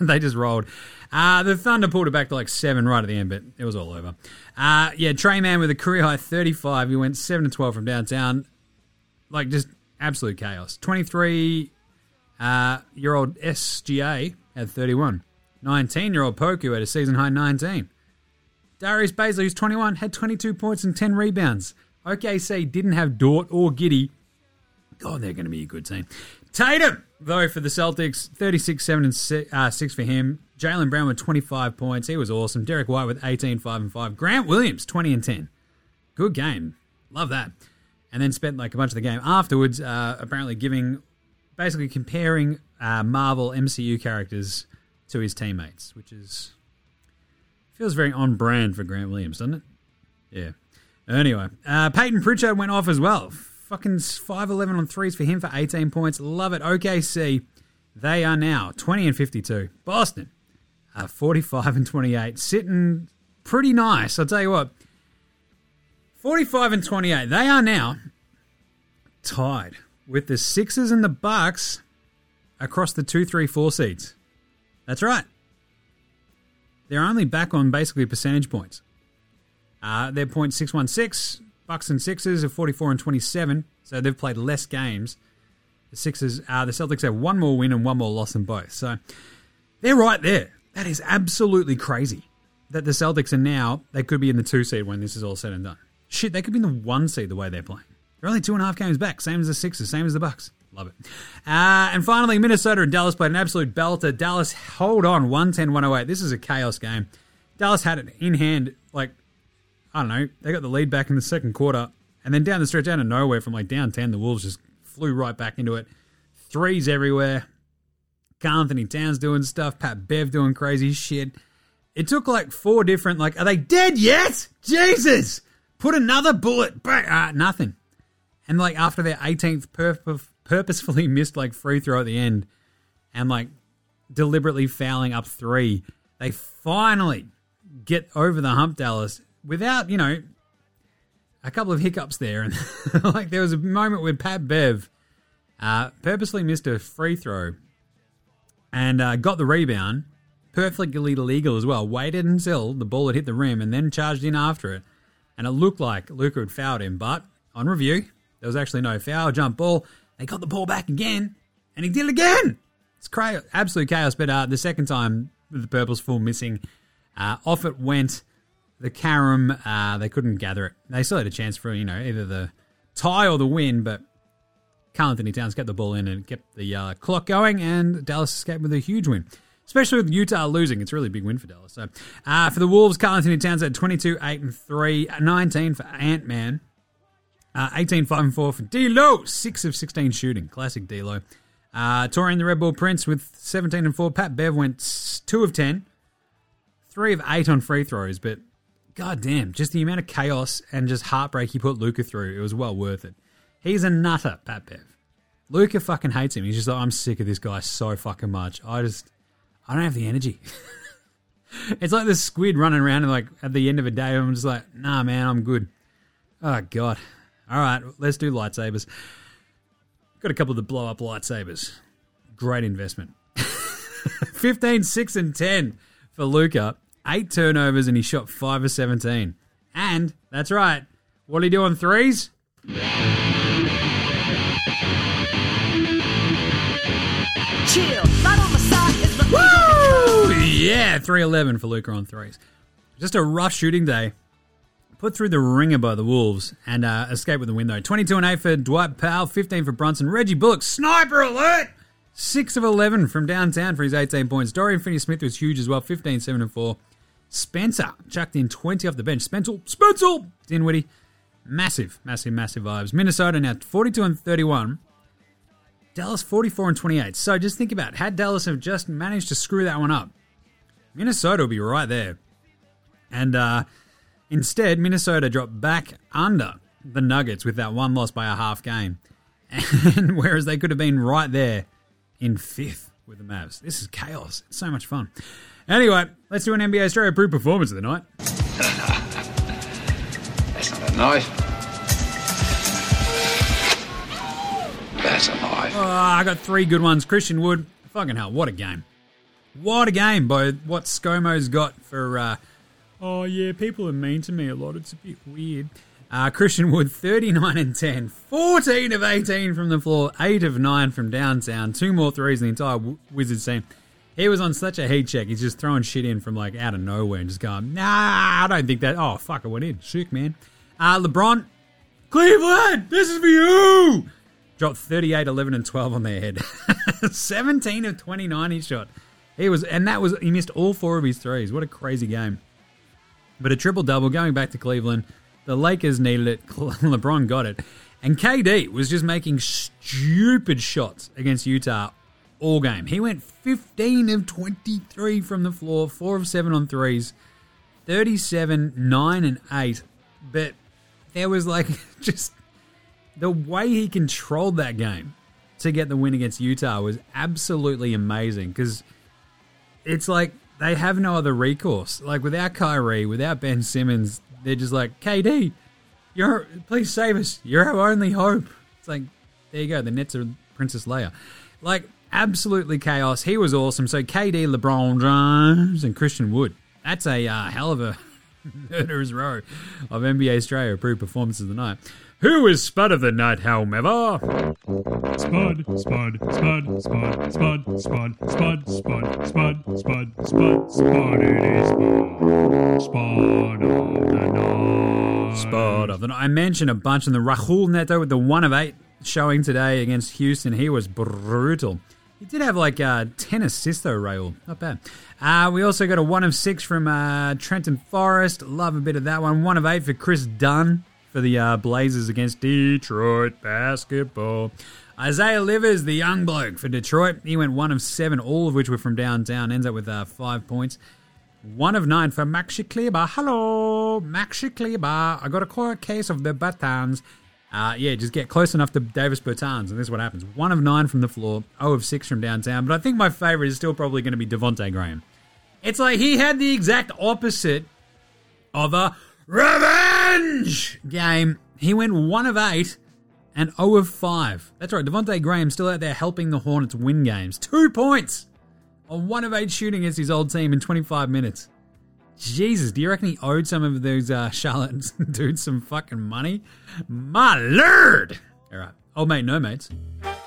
they just rolled. Uh, the Thunder pulled it back to like seven right at the end, but it was all over. Uh, yeah, Tre Mann with a career high 35. He went 7 to 12 from downtown. Like, just absolute chaos. 23 uh, year old SGA had 31. 19 year old Poku had a season high 19. Darius Bazley, who's 21, had 22 points and 10 rebounds. OKC didn't have Dort or Giddy. God, they're going to be a good team. Tatum, though, for the Celtics, 36, 7, and 6, uh, 6 for him. Jaylen Brown with 25 points. He was awesome. Derrick White with 18, 5, and 5. Grant Williams, 20 and 10. Good game. Love that. And then spent like a bunch of the game afterwards, uh, apparently giving, basically comparing uh, Marvel MCU characters to his teammates, which is, feels very on brand for Grant Williams, doesn't it? Yeah. Anyway, uh, Payton Pritchard went off as well. Fucking 5'11 on threes for him for 18 points. Love it. OKC, they are now 20 and 52. Boston, uh, 45 and 28. Sitting pretty nice. I'll tell you what. 45 and 28. They are now tied with the Sixers and the Bucks across the 2 3 4 seeds. That's right. They're only back on basically percentage points. Uh, they're .616. Bucks and Sixers are 44 and 27, so they've played less games. The Sixers, uh, the Celtics have one more win and one more loss than both. So they're right there. That is absolutely crazy. That the Celtics are now they could be in the two seed when this is all said and done. Shit, they could be in the one seed the way they're playing. They're only two and a half games back, same as the Sixers, same as the Bucks. Love it. Uh, and finally, Minnesota and Dallas played an absolute belter. Dallas hold on 110 108. This is a chaos game. Dallas had it in hand, like, I don't know, they got the lead back in the second quarter. And then down the stretch, out of nowhere, from like down 10, the Wolves just flew right back into it. Threes everywhere. Karl-Anthony Towns doing stuff. Pat Bev doing crazy shit. It took like four different, like, are they dead yet? Jesus! Put another bullet. Back. Uh, nothing. And like after their 18th purp- purposefully missed like free throw at the end and like deliberately fouling up three, they finally get over the hump, Dallas, without, you know, a couple of hiccups there. And like there was a moment where Pat Bev uh, purposely missed a free throw and uh, got the rebound, perfectly legal as well. Waited until the ball had hit the rim and then charged in after it. And it looked like Luka had fouled him, but on review, there was actually no foul. Jump ball. They got the ball back again, and he did it again. It's cra- absolute chaos. But uh, the second time, the purple's full missing, uh, off it went. The carom, uh, they couldn't gather it. They still had a chance for you know either the tie or the win, but Karl-Anthony Towns kept the ball in and kept the uh, clock going, and Dallas escaped with a huge win. Especially with Utah losing, it's a really big win for Dallas. So uh, for the Wolves, Karl-Anthony Towns had 22, 8 and 3, 19 for Ant Man. Uh, 18, 5 and 4 for D'Lo. 6 of 16 shooting. Classic D'Lo. Uh, Taurean the Red Bull Prince with 17 and 4. Pat Bev went 2 of 10. three of eight on free throws, but god damn, just the amount of chaos and just heartbreak he put Luka through, it was well worth it. He's a nutter, Pat Bev. Luka fucking hates him. He's just like, I'm sick of this guy so fucking much. I just, I don't have the energy. it's like the squid running around and like at the end of a day, I'm just like, nah, man, I'm good. Oh god. All right, let's do lightsabers. Got a couple of the blow up lightsabers. Great investment. 15, 6, and 10 for Luka. Eight turnovers, and he shot 5 of 17. And, that's right, what did he do on threes? Chill, right on the side is the Woo! Yeah, 311 for Luka on threes. Just a rough shooting day. Put through the ringer by the Wolves and uh, escape with the win, though. 22 and 8 for Dwight Powell, 15 for Brunson. Reggie Bullock, sniper alert! 6 of 11 from downtown for his 18 points. Dorian Finney Smith was huge as well, 15, 7 and 4. Spencer chucked in 20 off the bench. Spencer, Spencer! Dinwiddie, massive, massive, massive vibes. Minnesota now 42 and 31. Dallas 44 and 28. So just think about it. had Dallas have just managed to screw that one up, Minnesota will be right there. And uh, instead, Minnesota dropped back under the Nuggets with that one loss by a half game. And whereas they could have been right there in fifth with the Mavs. This is chaos. It's so much fun. Anyway, let's do an NBA Straya approved performance of the night. That's not a knife. That's a knife. Oh, I got three good ones. Christian Wood, fucking hell, what a game. What a game by what ScoMo's got for, uh, oh yeah, people are mean to me a lot. It's a bit weird. Uh, Christian Wood, 39 and 10, 14 of 18 from the floor, 8 of 9 from downtown, two more threes in the entire Wizards team. He was on such a heat check. He's just throwing shit in from like out of nowhere and just going, nah, I don't think that. Oh, fuck, it went in. Sick, man. Uh, LeBron, Cleveland, this is for you. Dropped 38, 11, and 12 on their head. 17 of 29 he shot. He was, and that was, he missed all four of his threes. What a crazy game. But a triple double going back to Cleveland. The Lakers needed it. LeBron got it. And KD was just making stupid shots against Utah all game. He went 15 of 23 from the floor, 4 of 7 on threes, 37, 9, and 8. But there was like just the way he controlled that game to get the win against Utah was absolutely amazing because it's like they have no other recourse. Like without Kyrie, without Ben Simmons, they're just like KD, you're please save us. You're our only hope. It's like there you go. The Nets are Princess Leia. Like absolutely chaos. He was awesome. So KD, LeBron James, and Christian Wood. That's a uh, hell of a murderer's row of NBA Straya approved performances of the night. Who is Spud of the night, however? Spud, Spud, Spud, Spud, Spud, Spud, Spud, Spud, Spud, Spud, Spud, Spud, it is Spud. Spud of the night. Spud of the night. I mentioned a bunch in the Raul Neto with the one of eight showing today against Houston. He was brutal. He did have like uh, 10 assists though, Raul. Not bad. Uh, we also got a one of six from uh, Trenton Forrest. Love a bit of that one. One of eight for Kris Dunn for the uh, Blazers against Detroit basketball. Isaiah Livers, the young bloke for Detroit, he went one of seven, all of which were from downtown. Ends up with uh, five points. One of nine for Maxi Kleber. Hello, Maxi Kleber. I got a quiet case of the Bertans. Uh, yeah, just get close enough to Davis Bertans, and this is what happens. One of nine from the floor, 0 of six from downtown. But I think my favorite is still probably going to be Devonte Graham. It's like he had the exact opposite of a revenge game. He went one of eight and 0 of 5. That's right, Devonte Graham still out there helping the Hornets win games. Two points on 1 of 8 shooting against his old team in 25 minutes. Jesus, do you reckon he owed some of those uh, Charlotte dudes some fucking money? My lord! All right, old mate, no mates.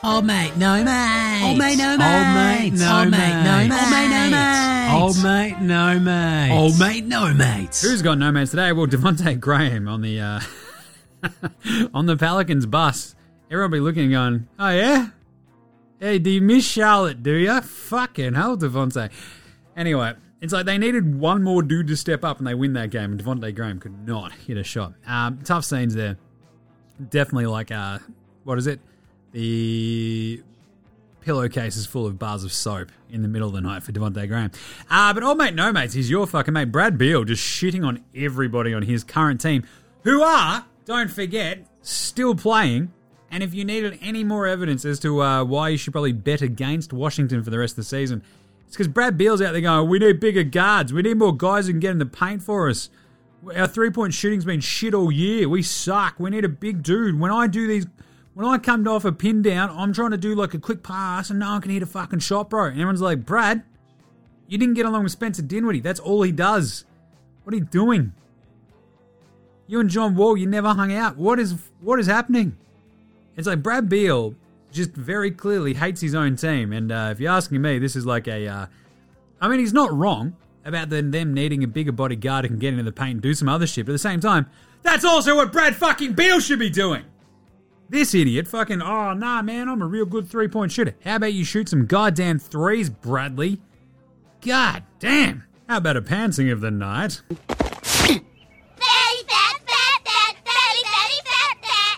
Old mate, no mate. Old mate, no mate, mates. Old mate, mate, no no mate. Old mate, no mates. Old mate, no mate. Old mate, no mates. Who's got no mates today? Well, Devonte Graham on the uh, on the Pelicans bus. Everyone be looking and going, "Oh yeah, hey, do you miss Charlotte? Do you? Fucking hell, Devonte." Anyway, it's like they needed one more dude to step up and they win that game, and Devonte Graham could not hit a shot. Um, tough scenes there. Definitely like uh, what is it? The pillowcases full of bars of soap in the middle of the night for Devonte Graham. Uh, but old mate, no mates, he's your fucking mate. Brad Beal just shitting on everybody on his current team, who are, don't forget, still playing. And if you needed any more evidence as to uh, why you should probably bet against Washington for the rest of the season, it's because Brad Beal's out there going, we need bigger guards. We need more guys who can get in the paint for us. Our three point shooting's been shit all year. We suck. We need a big dude. When I do these, when I come off a pin down, I'm trying to do like a quick pass and no one can hit a fucking shot, bro. And everyone's like, Brad, you didn't get along with Spencer Dinwiddie. That's all he does. What are you doing? You and John Wall, you never hung out. What is what is happening? It's like Brad Beal just very clearly hates his own team. And uh, if you're asking me, this is like a. Uh, I mean, he's not wrong about them, them needing a bigger bodyguard who can get into the paint and do some other shit. But at the same time, that's also what Brad fucking Beal should be doing. This idiot fucking, oh, nah, man, I'm a real good three point shooter. How about you shoot some goddamn threes, Bradley? God damn. How about a pantsing of the night?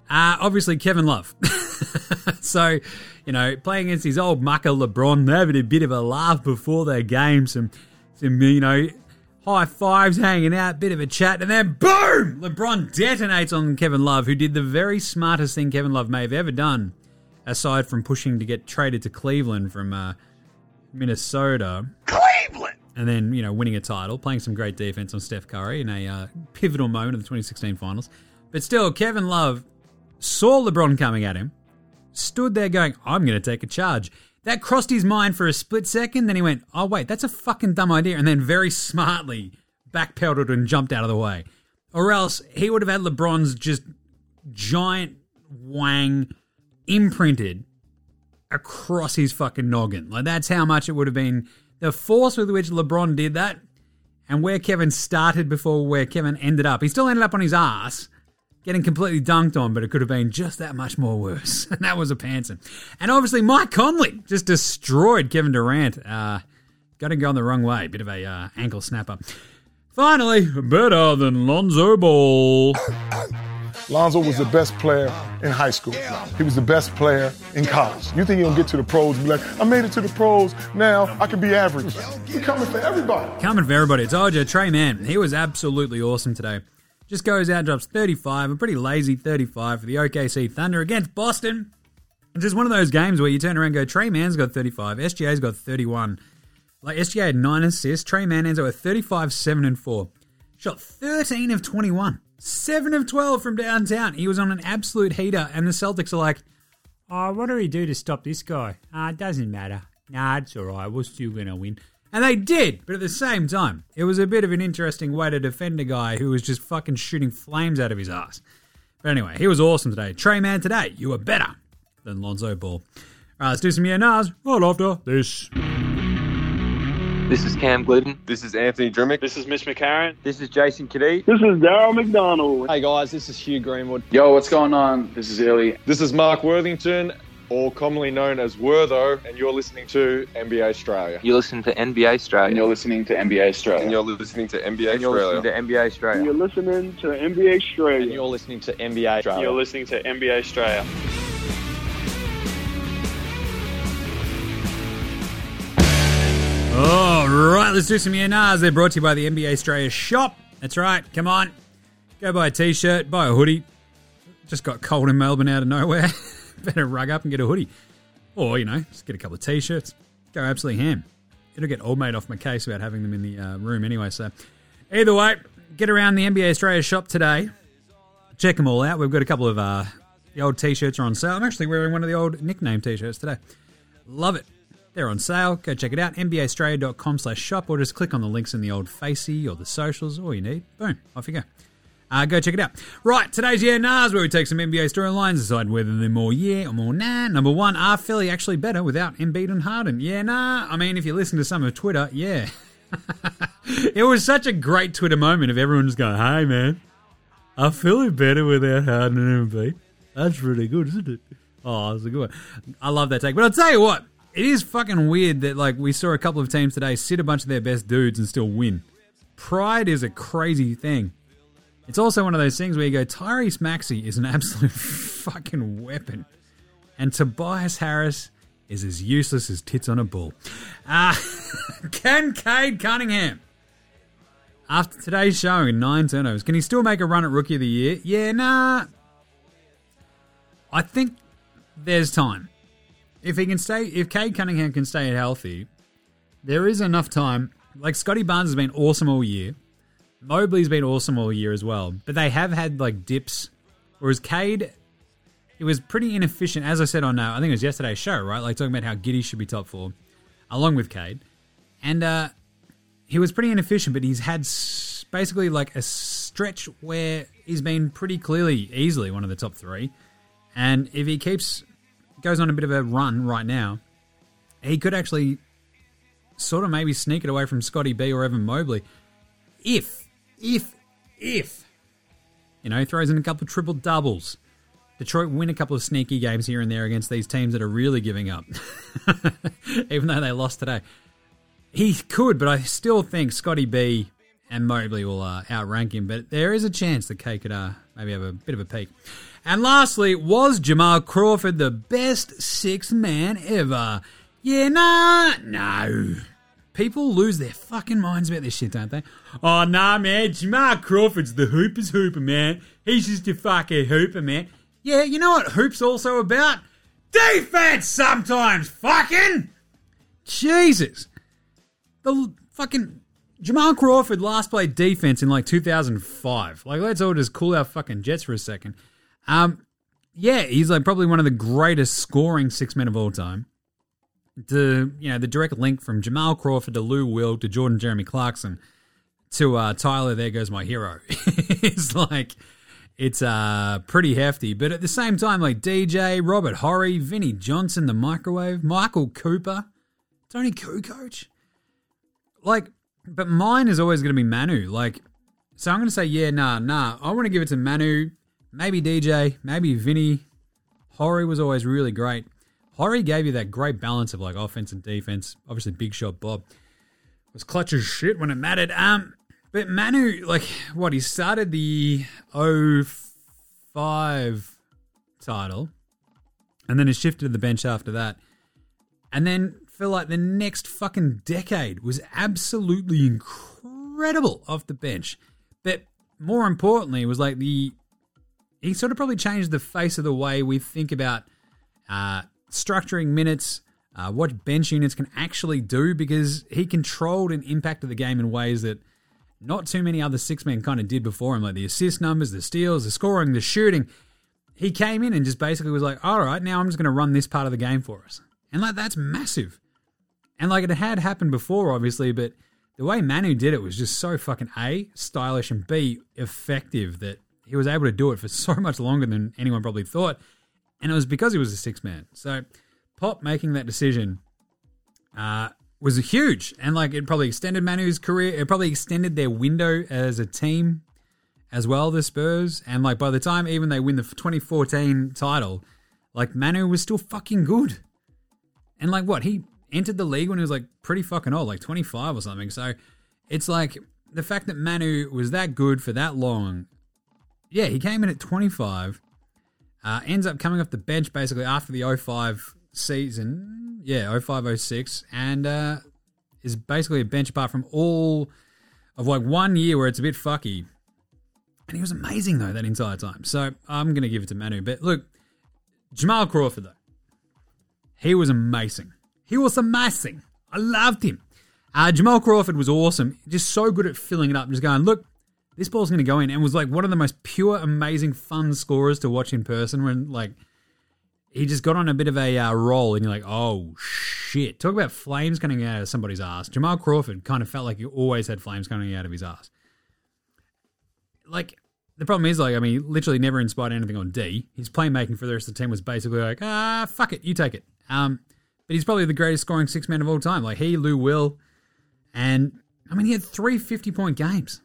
Uh, obviously, Kevin Love. so, you know, playing against his old mucker LeBron, they're having a bit of a laugh before their game. Some, some, you know, high fives hanging out, bit of a chat, and then boom! LeBron detonates on Kevin Love, who did the very smartest thing Kevin Love may have ever done, aside from pushing to get traded to Cleveland from uh, Minnesota. Cleveland! And then, you know, winning a title, playing some great defense on Steph Curry in a uh, pivotal moment of the 2016 finals. But still, Kevin Love saw LeBron coming at him, stood there going, I'm going to take a charge. That crossed his mind for a split second. Then he went, Oh, wait, that's a fucking dumb idea. And then very smartly backpedaled and jumped out of the way. Or else he would have had LeBron's just giant wang imprinted across his fucking noggin. Like, that's how much it would have been. The force with which LeBron did that and where Kevin started before where Kevin ended up. He still ended up on his ass getting completely dunked on, but it could have been just that much more worse. And that was a pantsing. And obviously, Mike Conley just destroyed Kevin Durant. Uh, got to go on the wrong way. Bit of a uh, ankle snapper. Finally, better than Lonzo Ball. Lonzo was the best player in high school. He was the best player in college. You think he'll get to the pros and be like, I made it to the pros, now I can be average. He's coming for everybody. Coming for everybody. I told you, Tre Mann, he was absolutely awesome today. Just goes out, drops 35, a pretty lazy 35 for the OKC Thunder against Boston. It's just one of those games where you turn around and go, Tre Mann's got 35, SGA's got 31. Like SGA had 9 assists, Tre Mann ends up with 35, 7 and 4. Shot 13 of 21. 7 of 12 from downtown. He was on an absolute heater, and the Celtics are like, oh, what do we do to stop this guy? Ah, it doesn't matter. Nah, it's alright. We're still going to win. And they did, but at the same time, it was a bit of an interesting way to defend a guy who was just fucking shooting flames out of his ass. But anyway, he was awesome today. Tre Mann today, you were better than Lonzo Ball. Alright, let's do some yeah nahs right after this. This is Cam Gliddon. This is Anthony Drmic. This is Mitch McCarron. This is Jason Cadee. This is Daryl McDonald. Hey guys, this is Hugh Greenwood. Yo, what's going on? This is Illy. This is Mark Worthington, or commonly known as Wortho, and you're listening to NBA Straya. You're listening to NBA Straya. And you're listening to NBA Straya. And you're listening to NBA Straya. And you're Australia. listening to NBA Straya. And you're listening to NBA Straya. And you're listening to NBA Straya. You're listening to NBA Straya. All right, let's do some yeah. They're brought to you by the NBA Straya shop. That's right. Come on. Go buy a t shirt, buy a hoodie. Just got cold in Melbourne out of nowhere. Better rug up and get a hoodie. Or, you know, just get a couple of t shirts. Go absolutely ham. It'll get old mate off my case about having them in the uh, room anyway. So, either way, get around the NBA Straya shop today. Check them all out. We've got a couple of uh, the old t shirts are on sale. I'm actually wearing one of the old nickname t shirts today. Love it. They're on sale. Go check it out. NBAaustralia.com slash shop or just click on the links in the old Facey or the socials. All you need. Boom. Off you go. Uh, go check it out. Right, today's Yeah Nahs, where we take some NBA storylines, decide whether they're more yeah or more nah. Number one, are Philly actually better without Embiid and Harden? Yeah, nah. I mean, if you listen to some of Twitter, yeah. it was such a great Twitter moment of everyone just going, hey, man, are Philly better without Harden and Embiid? That's really good, isn't it? Oh, that's a good one. I love that take. But I'll tell you what, it is fucking weird that like we saw a couple of teams today sit a bunch of their best dudes and still win. Pride is a crazy thing. It's also one of those things where you go, Tyrese Maxey is an absolute fucking weapon. And Tobias Harris is as useless as tits on a bull. Uh, can Cade Cunningham, after today's showing in nine turnovers, can he still make a run at Rookie of the Year? Yeah, nah. I think there's time. If he can stay, if Cade Cunningham can stay healthy, there is enough time. Like Scotty Barnes has been awesome all year. Mobley's been awesome all year as well. But they have had like dips. Whereas Cade, it was pretty inefficient, as I said on, uh, I think it was yesterday's show, right? Like talking about how Giddey should be top four, along with Cade. And uh, he was pretty inefficient, but he's had s- basically like a stretch where he's been pretty clearly, easily one of the top three. And if he keeps, goes on a bit of a run right now, he could actually sort of maybe sneak it away from Scotty B or Evan Mobley. If, if, if, you know, throws in a couple of triple doubles. Detroit win a couple of sneaky games here and there against these teams that are really giving up, even though they lost today. He could, but I still think Scotty B and Mobley will uh, outrank him. But there is a chance that K could uh, maybe have a bit of a peak. And lastly, was Jamal Crawford the best six man ever? Yeah, nah, no. People lose their fucking minds about this shit, don't they? Oh, nah, man. Jamal Crawford's the hooper's hooper, man. He's just a fucking hooper, man. Yeah, you know what hoop's also about? Defense sometimes, fucking! Jesus. The fucking Jamal Crawford last played defense in like 2005. Like, let's all just cool our fucking jets for a second. Um, yeah, he's like probably one of the greatest scoring six men of all time. The you know the direct link from Jamal Crawford to Lou Will to Jordan Jeremy Clarkson to uh, Tyler. There goes my hero. it's like it's uh pretty hefty, but at the same time, like DJ Robert Horry, Vinny Johnson, the microwave, Michael Cooper, Toni Kukoc. Like, but mine is always going to be Manu. Like, so I'm going to say yeah, nah, nah. I want to give it to Manu, maybe DJ, maybe Vinny. Horry was always really great. Horry gave you that great balance of like offense and defense. Obviously, big shot Bob was clutch as shit when it mattered. Um, but Manu, like, what he started the 05 title, and then he shifted to the bench after that, and then for like the next fucking decade was absolutely incredible off the bench. But more importantly, it was like the he sort of probably changed the face of the way we think about uh, structuring minutes, uh, what bench units can actually do, because he controlled and impacted the game in ways that not too many other six men kind of did before him, like the assist numbers, the steals, the scoring, the shooting. He came in and just basically was like, all right, now I'm just going to run this part of the game for us. And like, that's massive. And like, it had happened before, obviously, but the way Manu did it was just so fucking A, stylish, and B, effective that he was able to do it for so much longer than anyone probably thought. And it was because he was a six man. So Pop making that decision uh, was huge. And like it probably extended Manu's career. It probably extended their window as a team as well, the Spurs. And like by the time even they win the 2014 title, like Manu was still fucking good. And like what? He entered the league when he was like pretty fucking old, like 25 or something. So it's like the fact that Manu was that good for that long. Yeah, he came in at 25. Uh, ends up coming off the bench basically after the 05 season. Yeah, 05 06. And uh, is basically a bench apart from all of like one year where it's a bit fucky. And he was amazing though that entire time. So I'm going to give it to Manu. But look, Jamal Crawford though. He was amazing. He was amazing. I loved him. Uh, Jamal Crawford was awesome. Just so good at filling it up. And just going, look, this ball's going to go in. And was like one of the most pure, amazing, fun scorers to watch in person when like he just got on a bit of a uh, roll and you're like, oh shit. Talk about flames coming out of somebody's ass. Jamal Crawford kind of felt like he always had flames coming out of his ass. Like, the problem is, like, I mean, he literally never inspired anything on D. His playmaking for the rest of the team was basically like, ah, fuck it, you take it. Um, but he's probably the greatest scoring six man of all time. Like, he, Lou Will, and I mean, he had three 50 point games.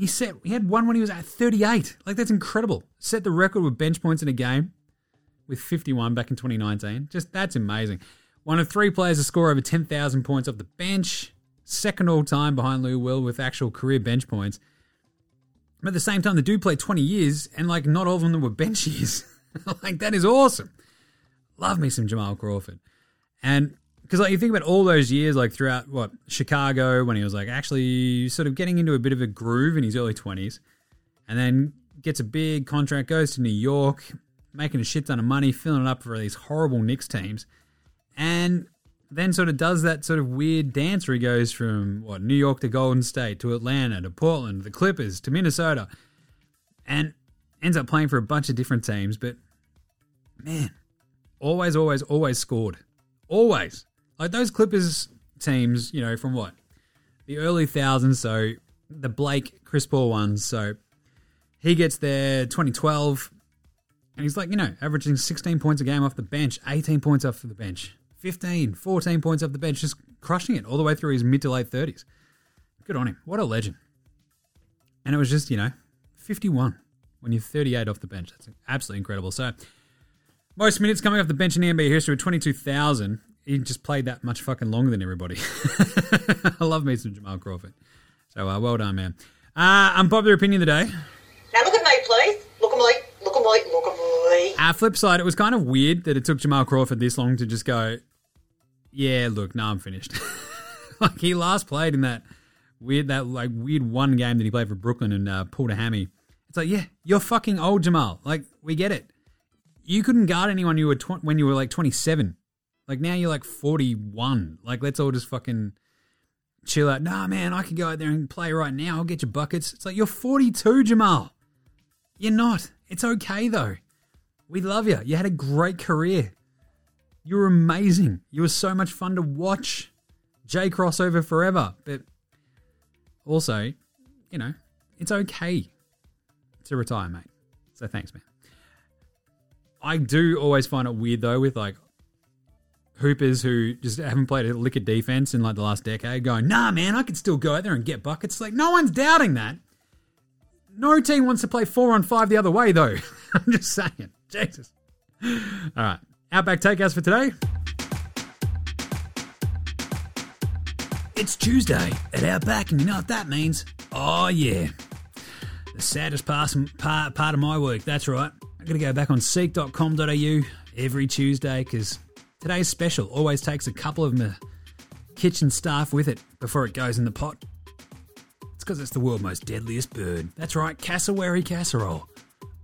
He set, he had one when he was at 38. Like, that's incredible. Set the record with bench points in a game with 51 back in 2019. Just, that's amazing. One of three players to score over 10,000 points off the bench. Second all time behind Lou Will with actual career bench points. But at the same time, the dude played 20 years and like not all of them were bench years. like that is awesome. Love me some Jamal Crawford. And because like you think about all those years, like throughout what Chicago, when he was like actually sort of getting into a bit of a groove in his early twenties, and then gets a big contract, goes to New York, making a shit ton of money, filling it up for these horrible Knicks teams, and then sort of does that sort of weird dance where he goes from what New York to Golden State to Atlanta to Portland, the Clippers to Minnesota, and ends up playing for a bunch of different teams. But man, always, always, always scored, always like those Clippers teams. You know, from what the early thousands, so the Blake Chris Paul ones. So he gets there 2012, and he's like you know averaging 16 points a game off the bench, 18 points off the bench. 15, 14 points off the bench, just crushing it all the way through his mid to late 30s. Good on him. What a legend. And it was just, you know, 51 when you're 38 off the bench. That's absolutely incredible. So, most minutes coming off the bench in NBA history, 22,000. He just played that much fucking longer than everybody. I love me some Jamal Crawford. So, uh, well done, man. Uh, unpopular opinion of the day. Now look at me, please. Look at me. Look at me. Look at me. Uh, flip side, it was kind of weird that it took Jamal Crawford this long to just go, yeah, look, no, I'm finished. like he last played in that weird, that like weird one game that he played for Brooklyn and uh, pulled a hammy. It's like, yeah, you're fucking old, Jamal. Like we get it. You couldn't guard anyone you were tw- when you were like 27. Like now you're like 41. Like let's all just fucking chill out. Nah, man, I could go out there and play right now. I'll get you buckets. It's like you're 42, Jamal. You're not. It's okay though. We love you. You had a great career. You were amazing. You were so much fun to watch. J crossover forever. But also, you know, it's okay to retire, mate. So thanks, man. I do always find it weird though with like hoopers who just haven't played a lick of defense in like the last decade going, nah, man, I could still go out there and get buckets. Like, no one's doubting that. No team wants to play four on five the other way, though. I'm just saying. Jesus. All right. Outback Takeouts for today. It's Tuesday at Outback, and you know what that means? Oh, yeah. The saddest part, part, part of my work, that's right. i got to go back on seek.com.au every Tuesday because today's special always takes a couple of my kitchen staff with it before it goes in the pot. It's because it's the world's most deadliest bird. That's right, cassowary casserole.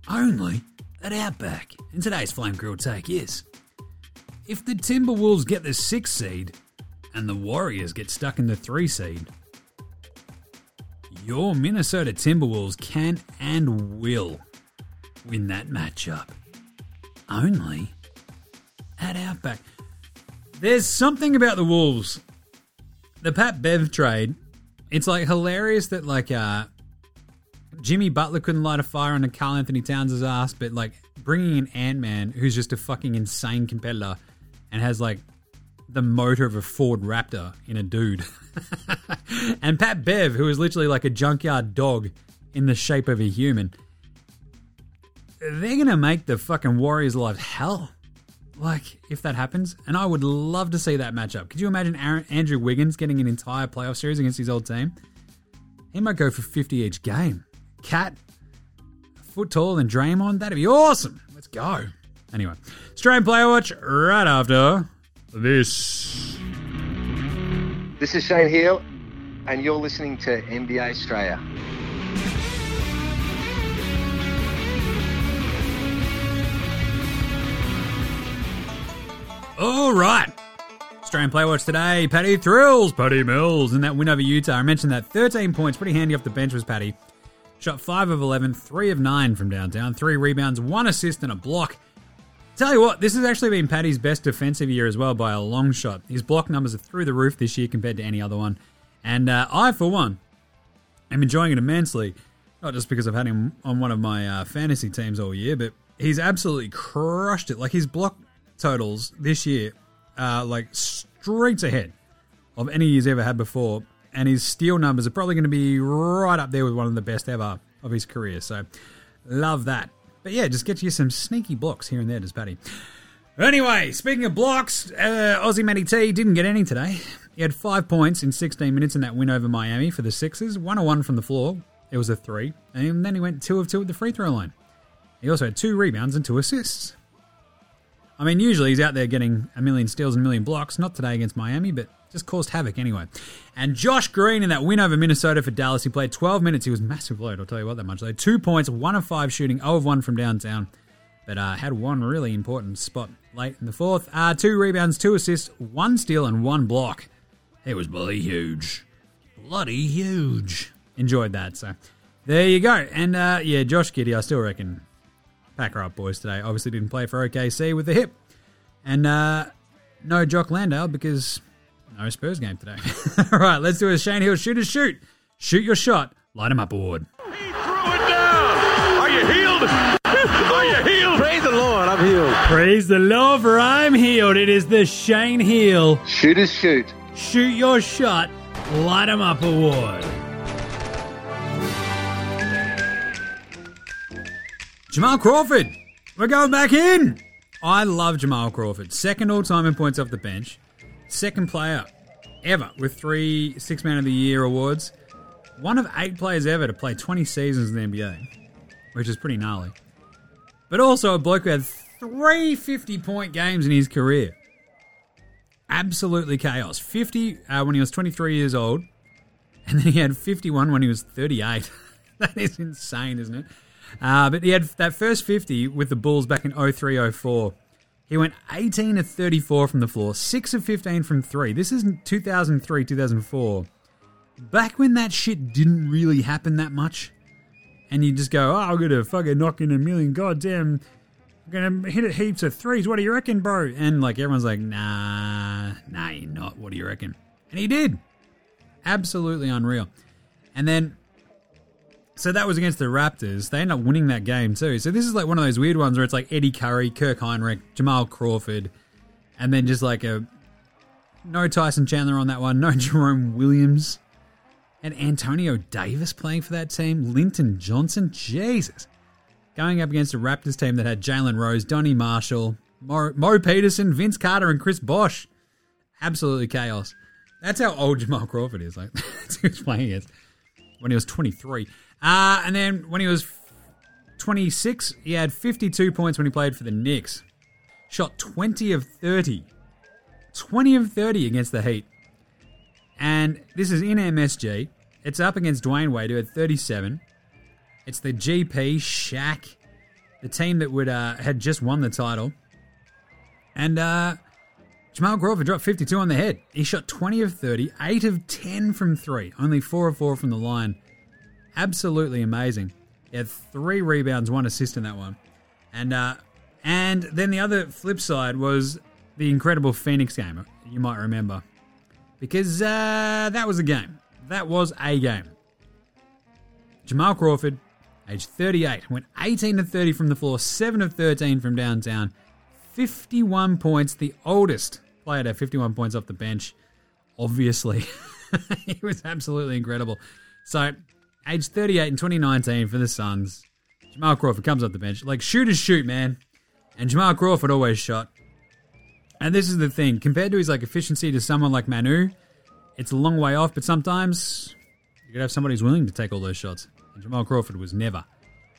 Only at Outback. And today's flame grilled take is if the Timberwolves get the six seed and the Warriors get stuck in the three seed, your Minnesota Timberwolves can and will win that matchup. Only at Outback. There's something about the Wolves. The Pat Bev trade it's like hilarious that like uh Jimmy Butler couldn't light a fire under Karl-Anthony Towns' ass, but like bringing in Ant Man, who's just a fucking insane competitor and has like the motor of a Ford Raptor in a dude, and Pat Bev, who is literally like a junkyard dog in the shape of a human. They're gonna make the fucking Warriors' life hell. Like, if that happens, and I would love to see that matchup. Could you imagine Aaron, Andrew Wiggins getting an entire playoff series against his old team? He might go for 50 each game. Cat, foot taller than Draymond, that'd be awesome. Let's go. Anyway, Strayan Player Watch right after this. This is Shane Heal, and you're listening to NBA Straya. All right. Australian Play Watch today. Patty Thrills, Patty Mills and that win over Utah. I mentioned that 13 points, pretty handy off the bench was Patty. Shot 5 of 11, 3 of 9 from downtown, 3 rebounds, 1 assist, and a block. Tell you what, this has actually been Patty's best defensive year as well by a long shot. His block numbers are through the roof this year compared to any other one. And uh, I, for one, am enjoying it immensely. Not just because I've had him on one of my uh, fantasy teams all year, but he's absolutely crushed it. Like his block totals this year are like streets ahead of any he's ever had before. And his steal numbers are probably going to be right up there with one of the best ever of his career. So love that. But yeah, just get you some sneaky blocks here and there, does Patty. Anyway, speaking of blocks, uh, Aussie Matty T didn't get any today. He had five points in 16 minutes in that win over Miami for the Sixers. One on one from the floor. It was a three. And then he went two of two at the free throw line. He also had two rebounds and two assists. I mean, usually he's out there getting a million steals and a million blocks. Not today against Miami, but just caused havoc anyway. And Josh Green in that win over Minnesota for Dallas, he played 12 minutes. He was massive load, I'll tell you what that much. Though two points, one of five shooting, 0 of one from downtown, but uh, had one really important spot late in the fourth. Uh, two rebounds, two assists, one steal, and one block. It was bloody huge, bloody huge. Enjoyed that. So there you go. And uh, yeah, Josh Giddey, I still reckon pack her up, boys. Today, obviously didn't play for OKC with the hip, and uh, no Jock Landale because no Spurs game today. All right, let's do a Shane Heal shoot a shoot. Shoot your shot. Light him up, award. He threw it down! Are you healed? Are you healed? Praise the Lord, I'm healed. Praise the Lord, for I'm healed. It is the Shane Heal Shooters shoot. Shoot Your Shot, Light 'em Up Award. Jamal Crawford, we're going back in. I love Jamal Crawford. Second all time in points off the bench. Second player ever with three Six Man of the Year awards. One of eight players ever to play 20 seasons in the NBA, which is pretty gnarly. But also a bloke who had three 50 point games in his career. Absolutely chaos. 50 uh, when he was 23 years old, and then he had 51 when he was 38. that is insane, isn't it? Uh, but he had that first 50 with the Bulls back in 03 04. He went 18 of 34 from the floor, 6 of 15 from 3. This is 2003 2004. Back when that shit didn't really happen that much. And you just go, oh, I'm going to fucking knock in a million goddamn. I'm to hit it heaps of threes. What do you reckon, bro? And like everyone's like, nah, nah, you're not. What do you reckon? And he did. Absolutely unreal. And then so that was against the Raptors. They end up winning that game too. So this is like one of those weird ones where it's like Eddie Curry, Kirk Hinrich, Jamal Crawford, and then just like a no Tyson Chandler on that one, no Jerome Williams, and Antonio Davis playing for that team, Linton Johnson, Jesus, going up against a Raptors team that had Jalen Rose, Donnie Marshall, Mo, Mo Peterson, Vince Carter, and Chris Bosh. Absolutely chaos. That's how old Jamal Crawford is. Like that's who he's playing against when he was 23. Uh, and then when he was 26, he had 52 points when he played for the Knicks. Shot 20 of 30. 20 of 30 against the Heat. And this is in MSG. It's up against Dwyane Wade, who had 37. It's the GP, Shaq, the team that would uh, had just won the title. And uh, Jamal Crawford dropped 52 on the head. He shot 20 of 30, 8 of 10 from 3, only 4 of 4 from the line. Absolutely amazing. He had three rebounds, one assist in that one. And uh, and then the other flip side was the incredible Phoenix game, you might remember. Because uh, that was a game. That was a game. Jamal Crawford, age 38, went 18 to 30 from the floor, 7 of 13 from downtown, 51 points, the oldest player to have 51 points off the bench. Obviously, he was absolutely incredible. So, age 38 in 2019 for the Suns, Jamal Crawford comes off the bench. Like, shoot shooters shoot, man. And Jamal Crawford always shot. And this is the thing, compared to his like efficiency to someone like Manu, it's a long way off, but sometimes you could have somebody who's willing to take all those shots. And Jamal Crawford was never,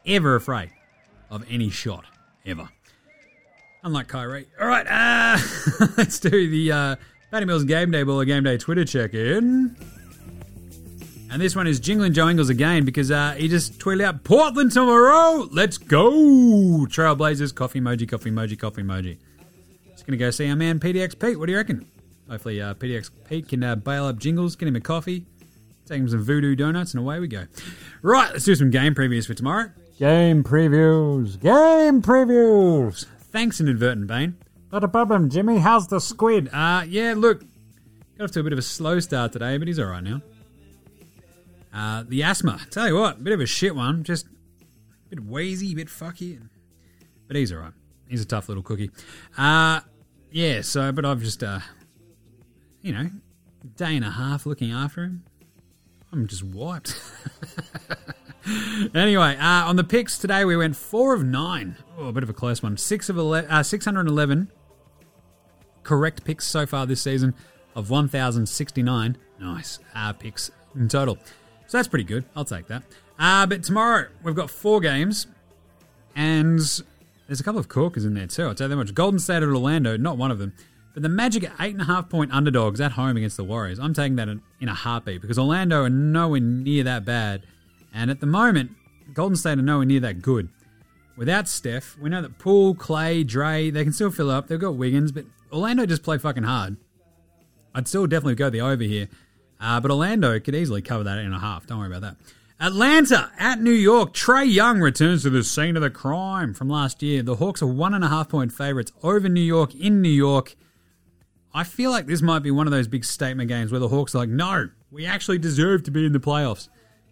ever afraid of any shot. Ever. Unlike Kyrie. All right, uh, let's do the uh, Patty Mills Game Day Ball, Game Day Twitter check in. And this one is Jingling Joe Ingles again because uh, he just tweeted out Portland tomorrow. Let's go. Trailblazers, coffee emoji, coffee emoji, coffee emoji. Just going to go see our man PDX Pete. What do you reckon? Hopefully, uh, PDX Pete can uh, bail up Jingles, get him a coffee, take him some voodoo donuts, and away we go. Right, let's do some game previews for tomorrow. Game previews. Game previews. Thanks, Inadvertent Bane. Not a problem, Jimmy. How's the squid? Uh, yeah, look, got off to a bit of a slow start today, but he's all right now. Uh, the asthma. Tell you what, bit of a shit one. Just a bit wheezy, a bit fucky. But he's all right. He's a tough little cookie. Uh, yeah, so, but I've just, uh, you know, day and a half looking after him. I'm just wiped. anyway, uh, on the picks today, we went four of nine. Oh, a bit of a close one. Six of 11, uh, 611 correct picks so far this season of 1,069. Nice uh, picks in total. So that's pretty good. I'll take that. Uh, but tomorrow, we've got four games. And There's a couple of corkers in there too. I'll tell you that much. Golden State at Orlando, not one of them. But the Magic are eight and a half point underdogs at home against the Warriors. I'm taking that in, in a heartbeat because Orlando are nowhere near that bad. And at the moment, Golden State are nowhere near that good. Without Steph, we know that Poole, Clay, Dre, they can still fill up. They've got Wiggins, but Orlando just play fucking hard. I'd still definitely go the over here. Uh, but Orlando could easily cover that in a half. Don't worry about that. Atlanta at New York. Trae Young returns to the scene of the crime from last year. The Hawks are one and a half point favorites over New York in New York. I feel like this might be one of those big statement games where the Hawks are like, no, we actually deserve to be in the playoffs.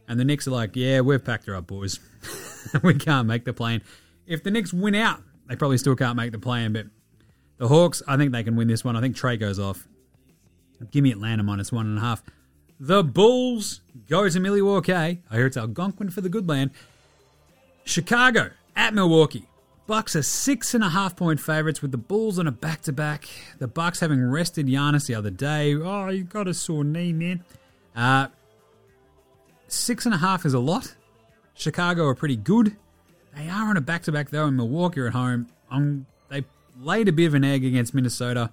And the Knicks are like, yeah, we've packed her up, boys. we can't make the play-in. If the Knicks win out, they probably still can't make the play-in, but the Hawks, I think they can win this one. I think Trae goes off. Give me Atlanta minus one and a half. The Bulls go to Milwaukee. I hear it's Algonquin for the good land. Chicago at Milwaukee. Bucks are six and a half point favorites with the Bulls on a back to back. The Bucks having rested Giannis the other day. Oh, you got a sore knee, man. Uh, six and a half is a lot. Chicago are pretty good. They are on a back to back though, and Milwaukee are at home. Um, they laid a bit of an egg against Minnesota.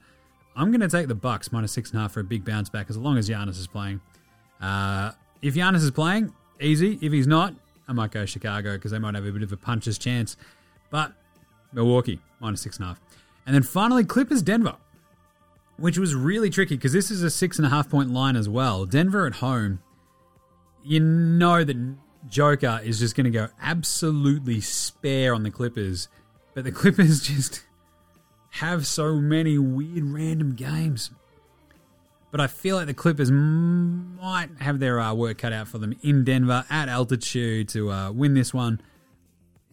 I'm going to take the Bucks minus six and a half for a big bounce back as long as Giannis is playing. Uh, if Giannis is playing, easy. If he's not, I might go Chicago because they might have a bit of a puncher's chance. But Milwaukee minus six and a half, and then finally Clippers Denver, which was really tricky because this is a six and a half point line as well. Denver at home, you know that Joker is just going to go absolutely spare on the Clippers, but the Clippers just have so many weird random games. But I feel like the Clippers might have their uh, work cut out for them in Denver at altitude to uh, win this one.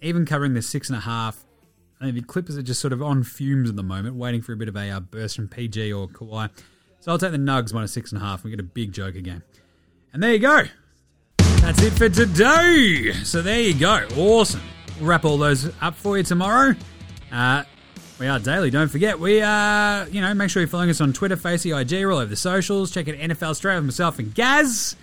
Even covering the six and a half, I think the Clippers are just sort of on fumes at the moment, waiting for a bit of a uh, burst from PG or Kawhi. So I'll take the Nugs minus six and a half. We get a big Joker game. And there you go. That's it for today. So there you go. Awesome. We'll wrap all those up for you tomorrow. Uh, we are daily. Don't forget, we are, you know, make sure you're following us on Twitter, Facey, IG, all over the socials. Check out NFL Australia with myself and Gaz.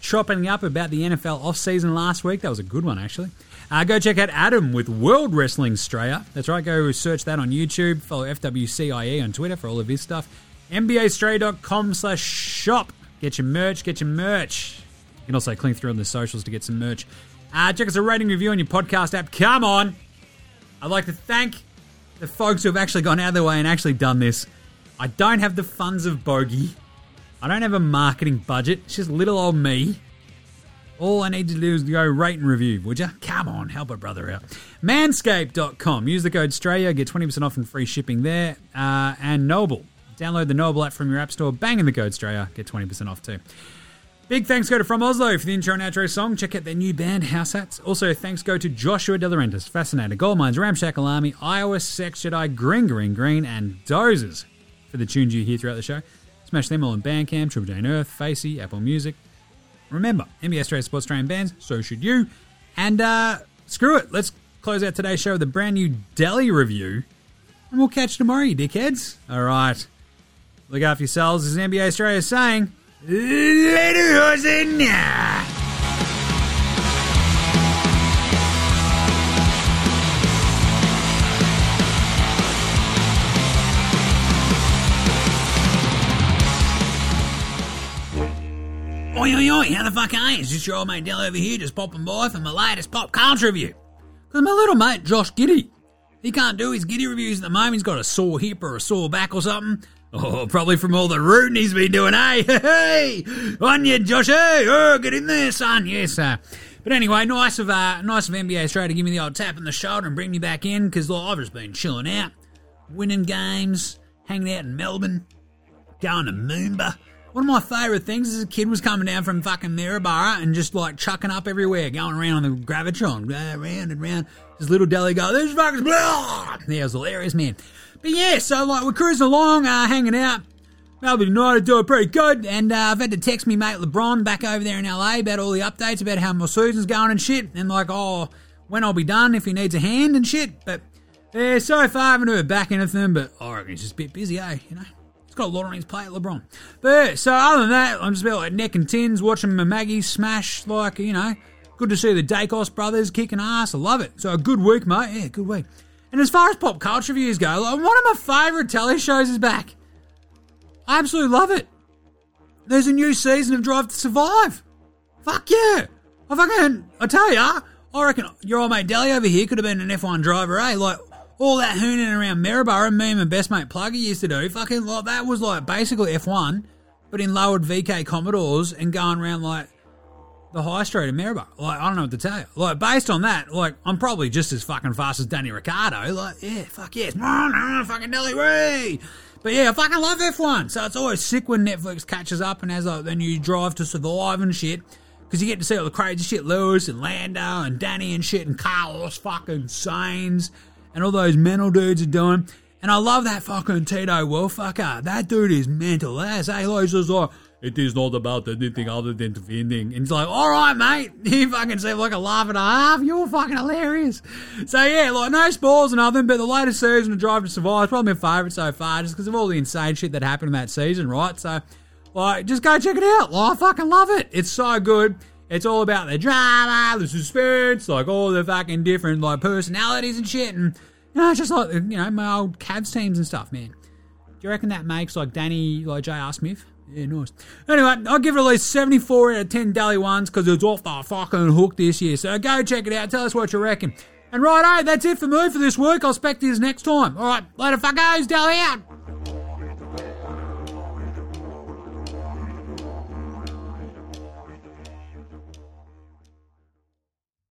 Chopping up about the NFL off-season last week. That was a good one, actually. Uh, go check out Adam with World Wrestling Australia. That's right. Go search that on YouTube. Follow FWCIE on Twitter for all of his stuff. NBAaustralia.com slash shop. Get your merch. Get your merch. Can also clink through on the socials to get some merch. Uh, check us a rating review on your podcast app. Come on. I'd like to thank the folks who have actually gone out of their way and actually done this. I don't have the funds of Bogey. I don't have a marketing budget. It's just little old me. All I need to do is go rate and review, would you? Come on, help a brother out. Manscaped.com. Use the code Australia, get 20% off and free shipping there. Uh, and Noble. Download the Noble app from your app store, bang in the code Australia, get 20% off too. Big thanks go to From Oslo for the intro and outro song. Check out their new band, House Hats. Also, thanks go to Joshua De Fascinator, Gold Mines, Ramshackle Army, Iowa, Sex Jedi, Green Green Green, and Dozers for the tunes you hear throughout the show. Smash them all on Bandcamp, Triple J Unearthed, Facey, Apple Music. Remember, NBA Straya supports Australian bands, so should you. And uh, screw it, let's close out today's show with a brand new Delly review. And we'll catch you tomorrow, you dickheads. All right. Look after yourselves, as NBA Straya is saying. Later, Hosanna! Oi, oi, oi, how the fuck are you? It's just your old mate Dell over here, just popping by for my latest pop culture review. Because my little mate Josh Giddey, he can't do his Giddey reviews at the moment. He's got a sore hip or a sore back or something. Oh, probably from all the rooting he's been doing, eh? Hey, on you, Josh, hey, oh, get in there, son. Yes, sir. But anyway, nice of uh, nice of NBA Straya to give me the old tap on the shoulder and bring me back in because I've just been chilling out, winning games, hanging out in Melbourne, going to Moomba. One of my favourite things as a kid was coming down from fucking Maryborough and just like chucking up everywhere, going around on the Gravitron, round and round. This little Delly go, this fucking blah! Yeah, it was hilarious, man. But yeah, so like we're cruising along, uh, hanging out. Melbourne United doing pretty good, and uh, I've had to text me mate LeBron back over there in LA about all the updates about how my season's going and shit, and like, oh, when I'll be done if he needs a hand and shit. But yeah, so far I haven't heard back anything, but I reckon he's just a bit busy, eh? You know, he's got a lot on his plate, LeBron. But yeah, so other than that, I'm just about like neck and tins, watching my Maggie smash, like you know, good to see the Daicos brothers kicking ass. I love it. So a good week, mate. Yeah, good week. And as far as pop culture views go, one of my favourite telly shows is back. I absolutely love it. There's a new season of Drive to Survive. Fuck yeah. I fucking, I tell ya, I reckon your old mate Delly over here could have been an F1 driver, eh? Like, all that hooning around Maryborough, me and my best mate Plugger used to do, fucking, like, that was like basically F1, but in lowered VK Commodores and going around like the high street in Maryborough. Like, I don't know what to tell you. Like, based on that, like, I'm probably just as fucking fast as Danny Ricciardo. Like, yeah, fuck yes. fucking Nelly. But yeah, I fucking love F1. So it's always sick when Netflix catches up and has like the new Drive to Survive and shit. Because you get to see all the crazy shit Lewis and Lando and Danny and shit and Carlos fucking Sainz and all those mental dudes are doing. And I love that fucking Tito Wolfucker. That dude is mental ass. Hey, like, he's like, it is not about anything other than defending. And he's like, all right, mate. You fucking seem like a laugh and a half. You're fucking hilarious. So yeah, like no spoils or nothing, but the latest season of Drive to Survive is probably my favourite so far, just because of all the insane shit that happened in that season, right? So, like, just go check it out. Like, I fucking love it. It's so good. It's all about the drama, the suspense, like all the fucking different like personalities and shit, and you know, it's just like you know my old Cavs teams and stuff, man. Do you reckon that makes like Danny like J.R. Smith? Yeah, nice. Anyway, I'll give it at least 74 out of 10 Delly ones because it's off the fucking hook this year. So go check it out. Tell us what you reckon. And right, that's it for me for this week. I'll spec this next time. All right, later, fuckers. Delly out.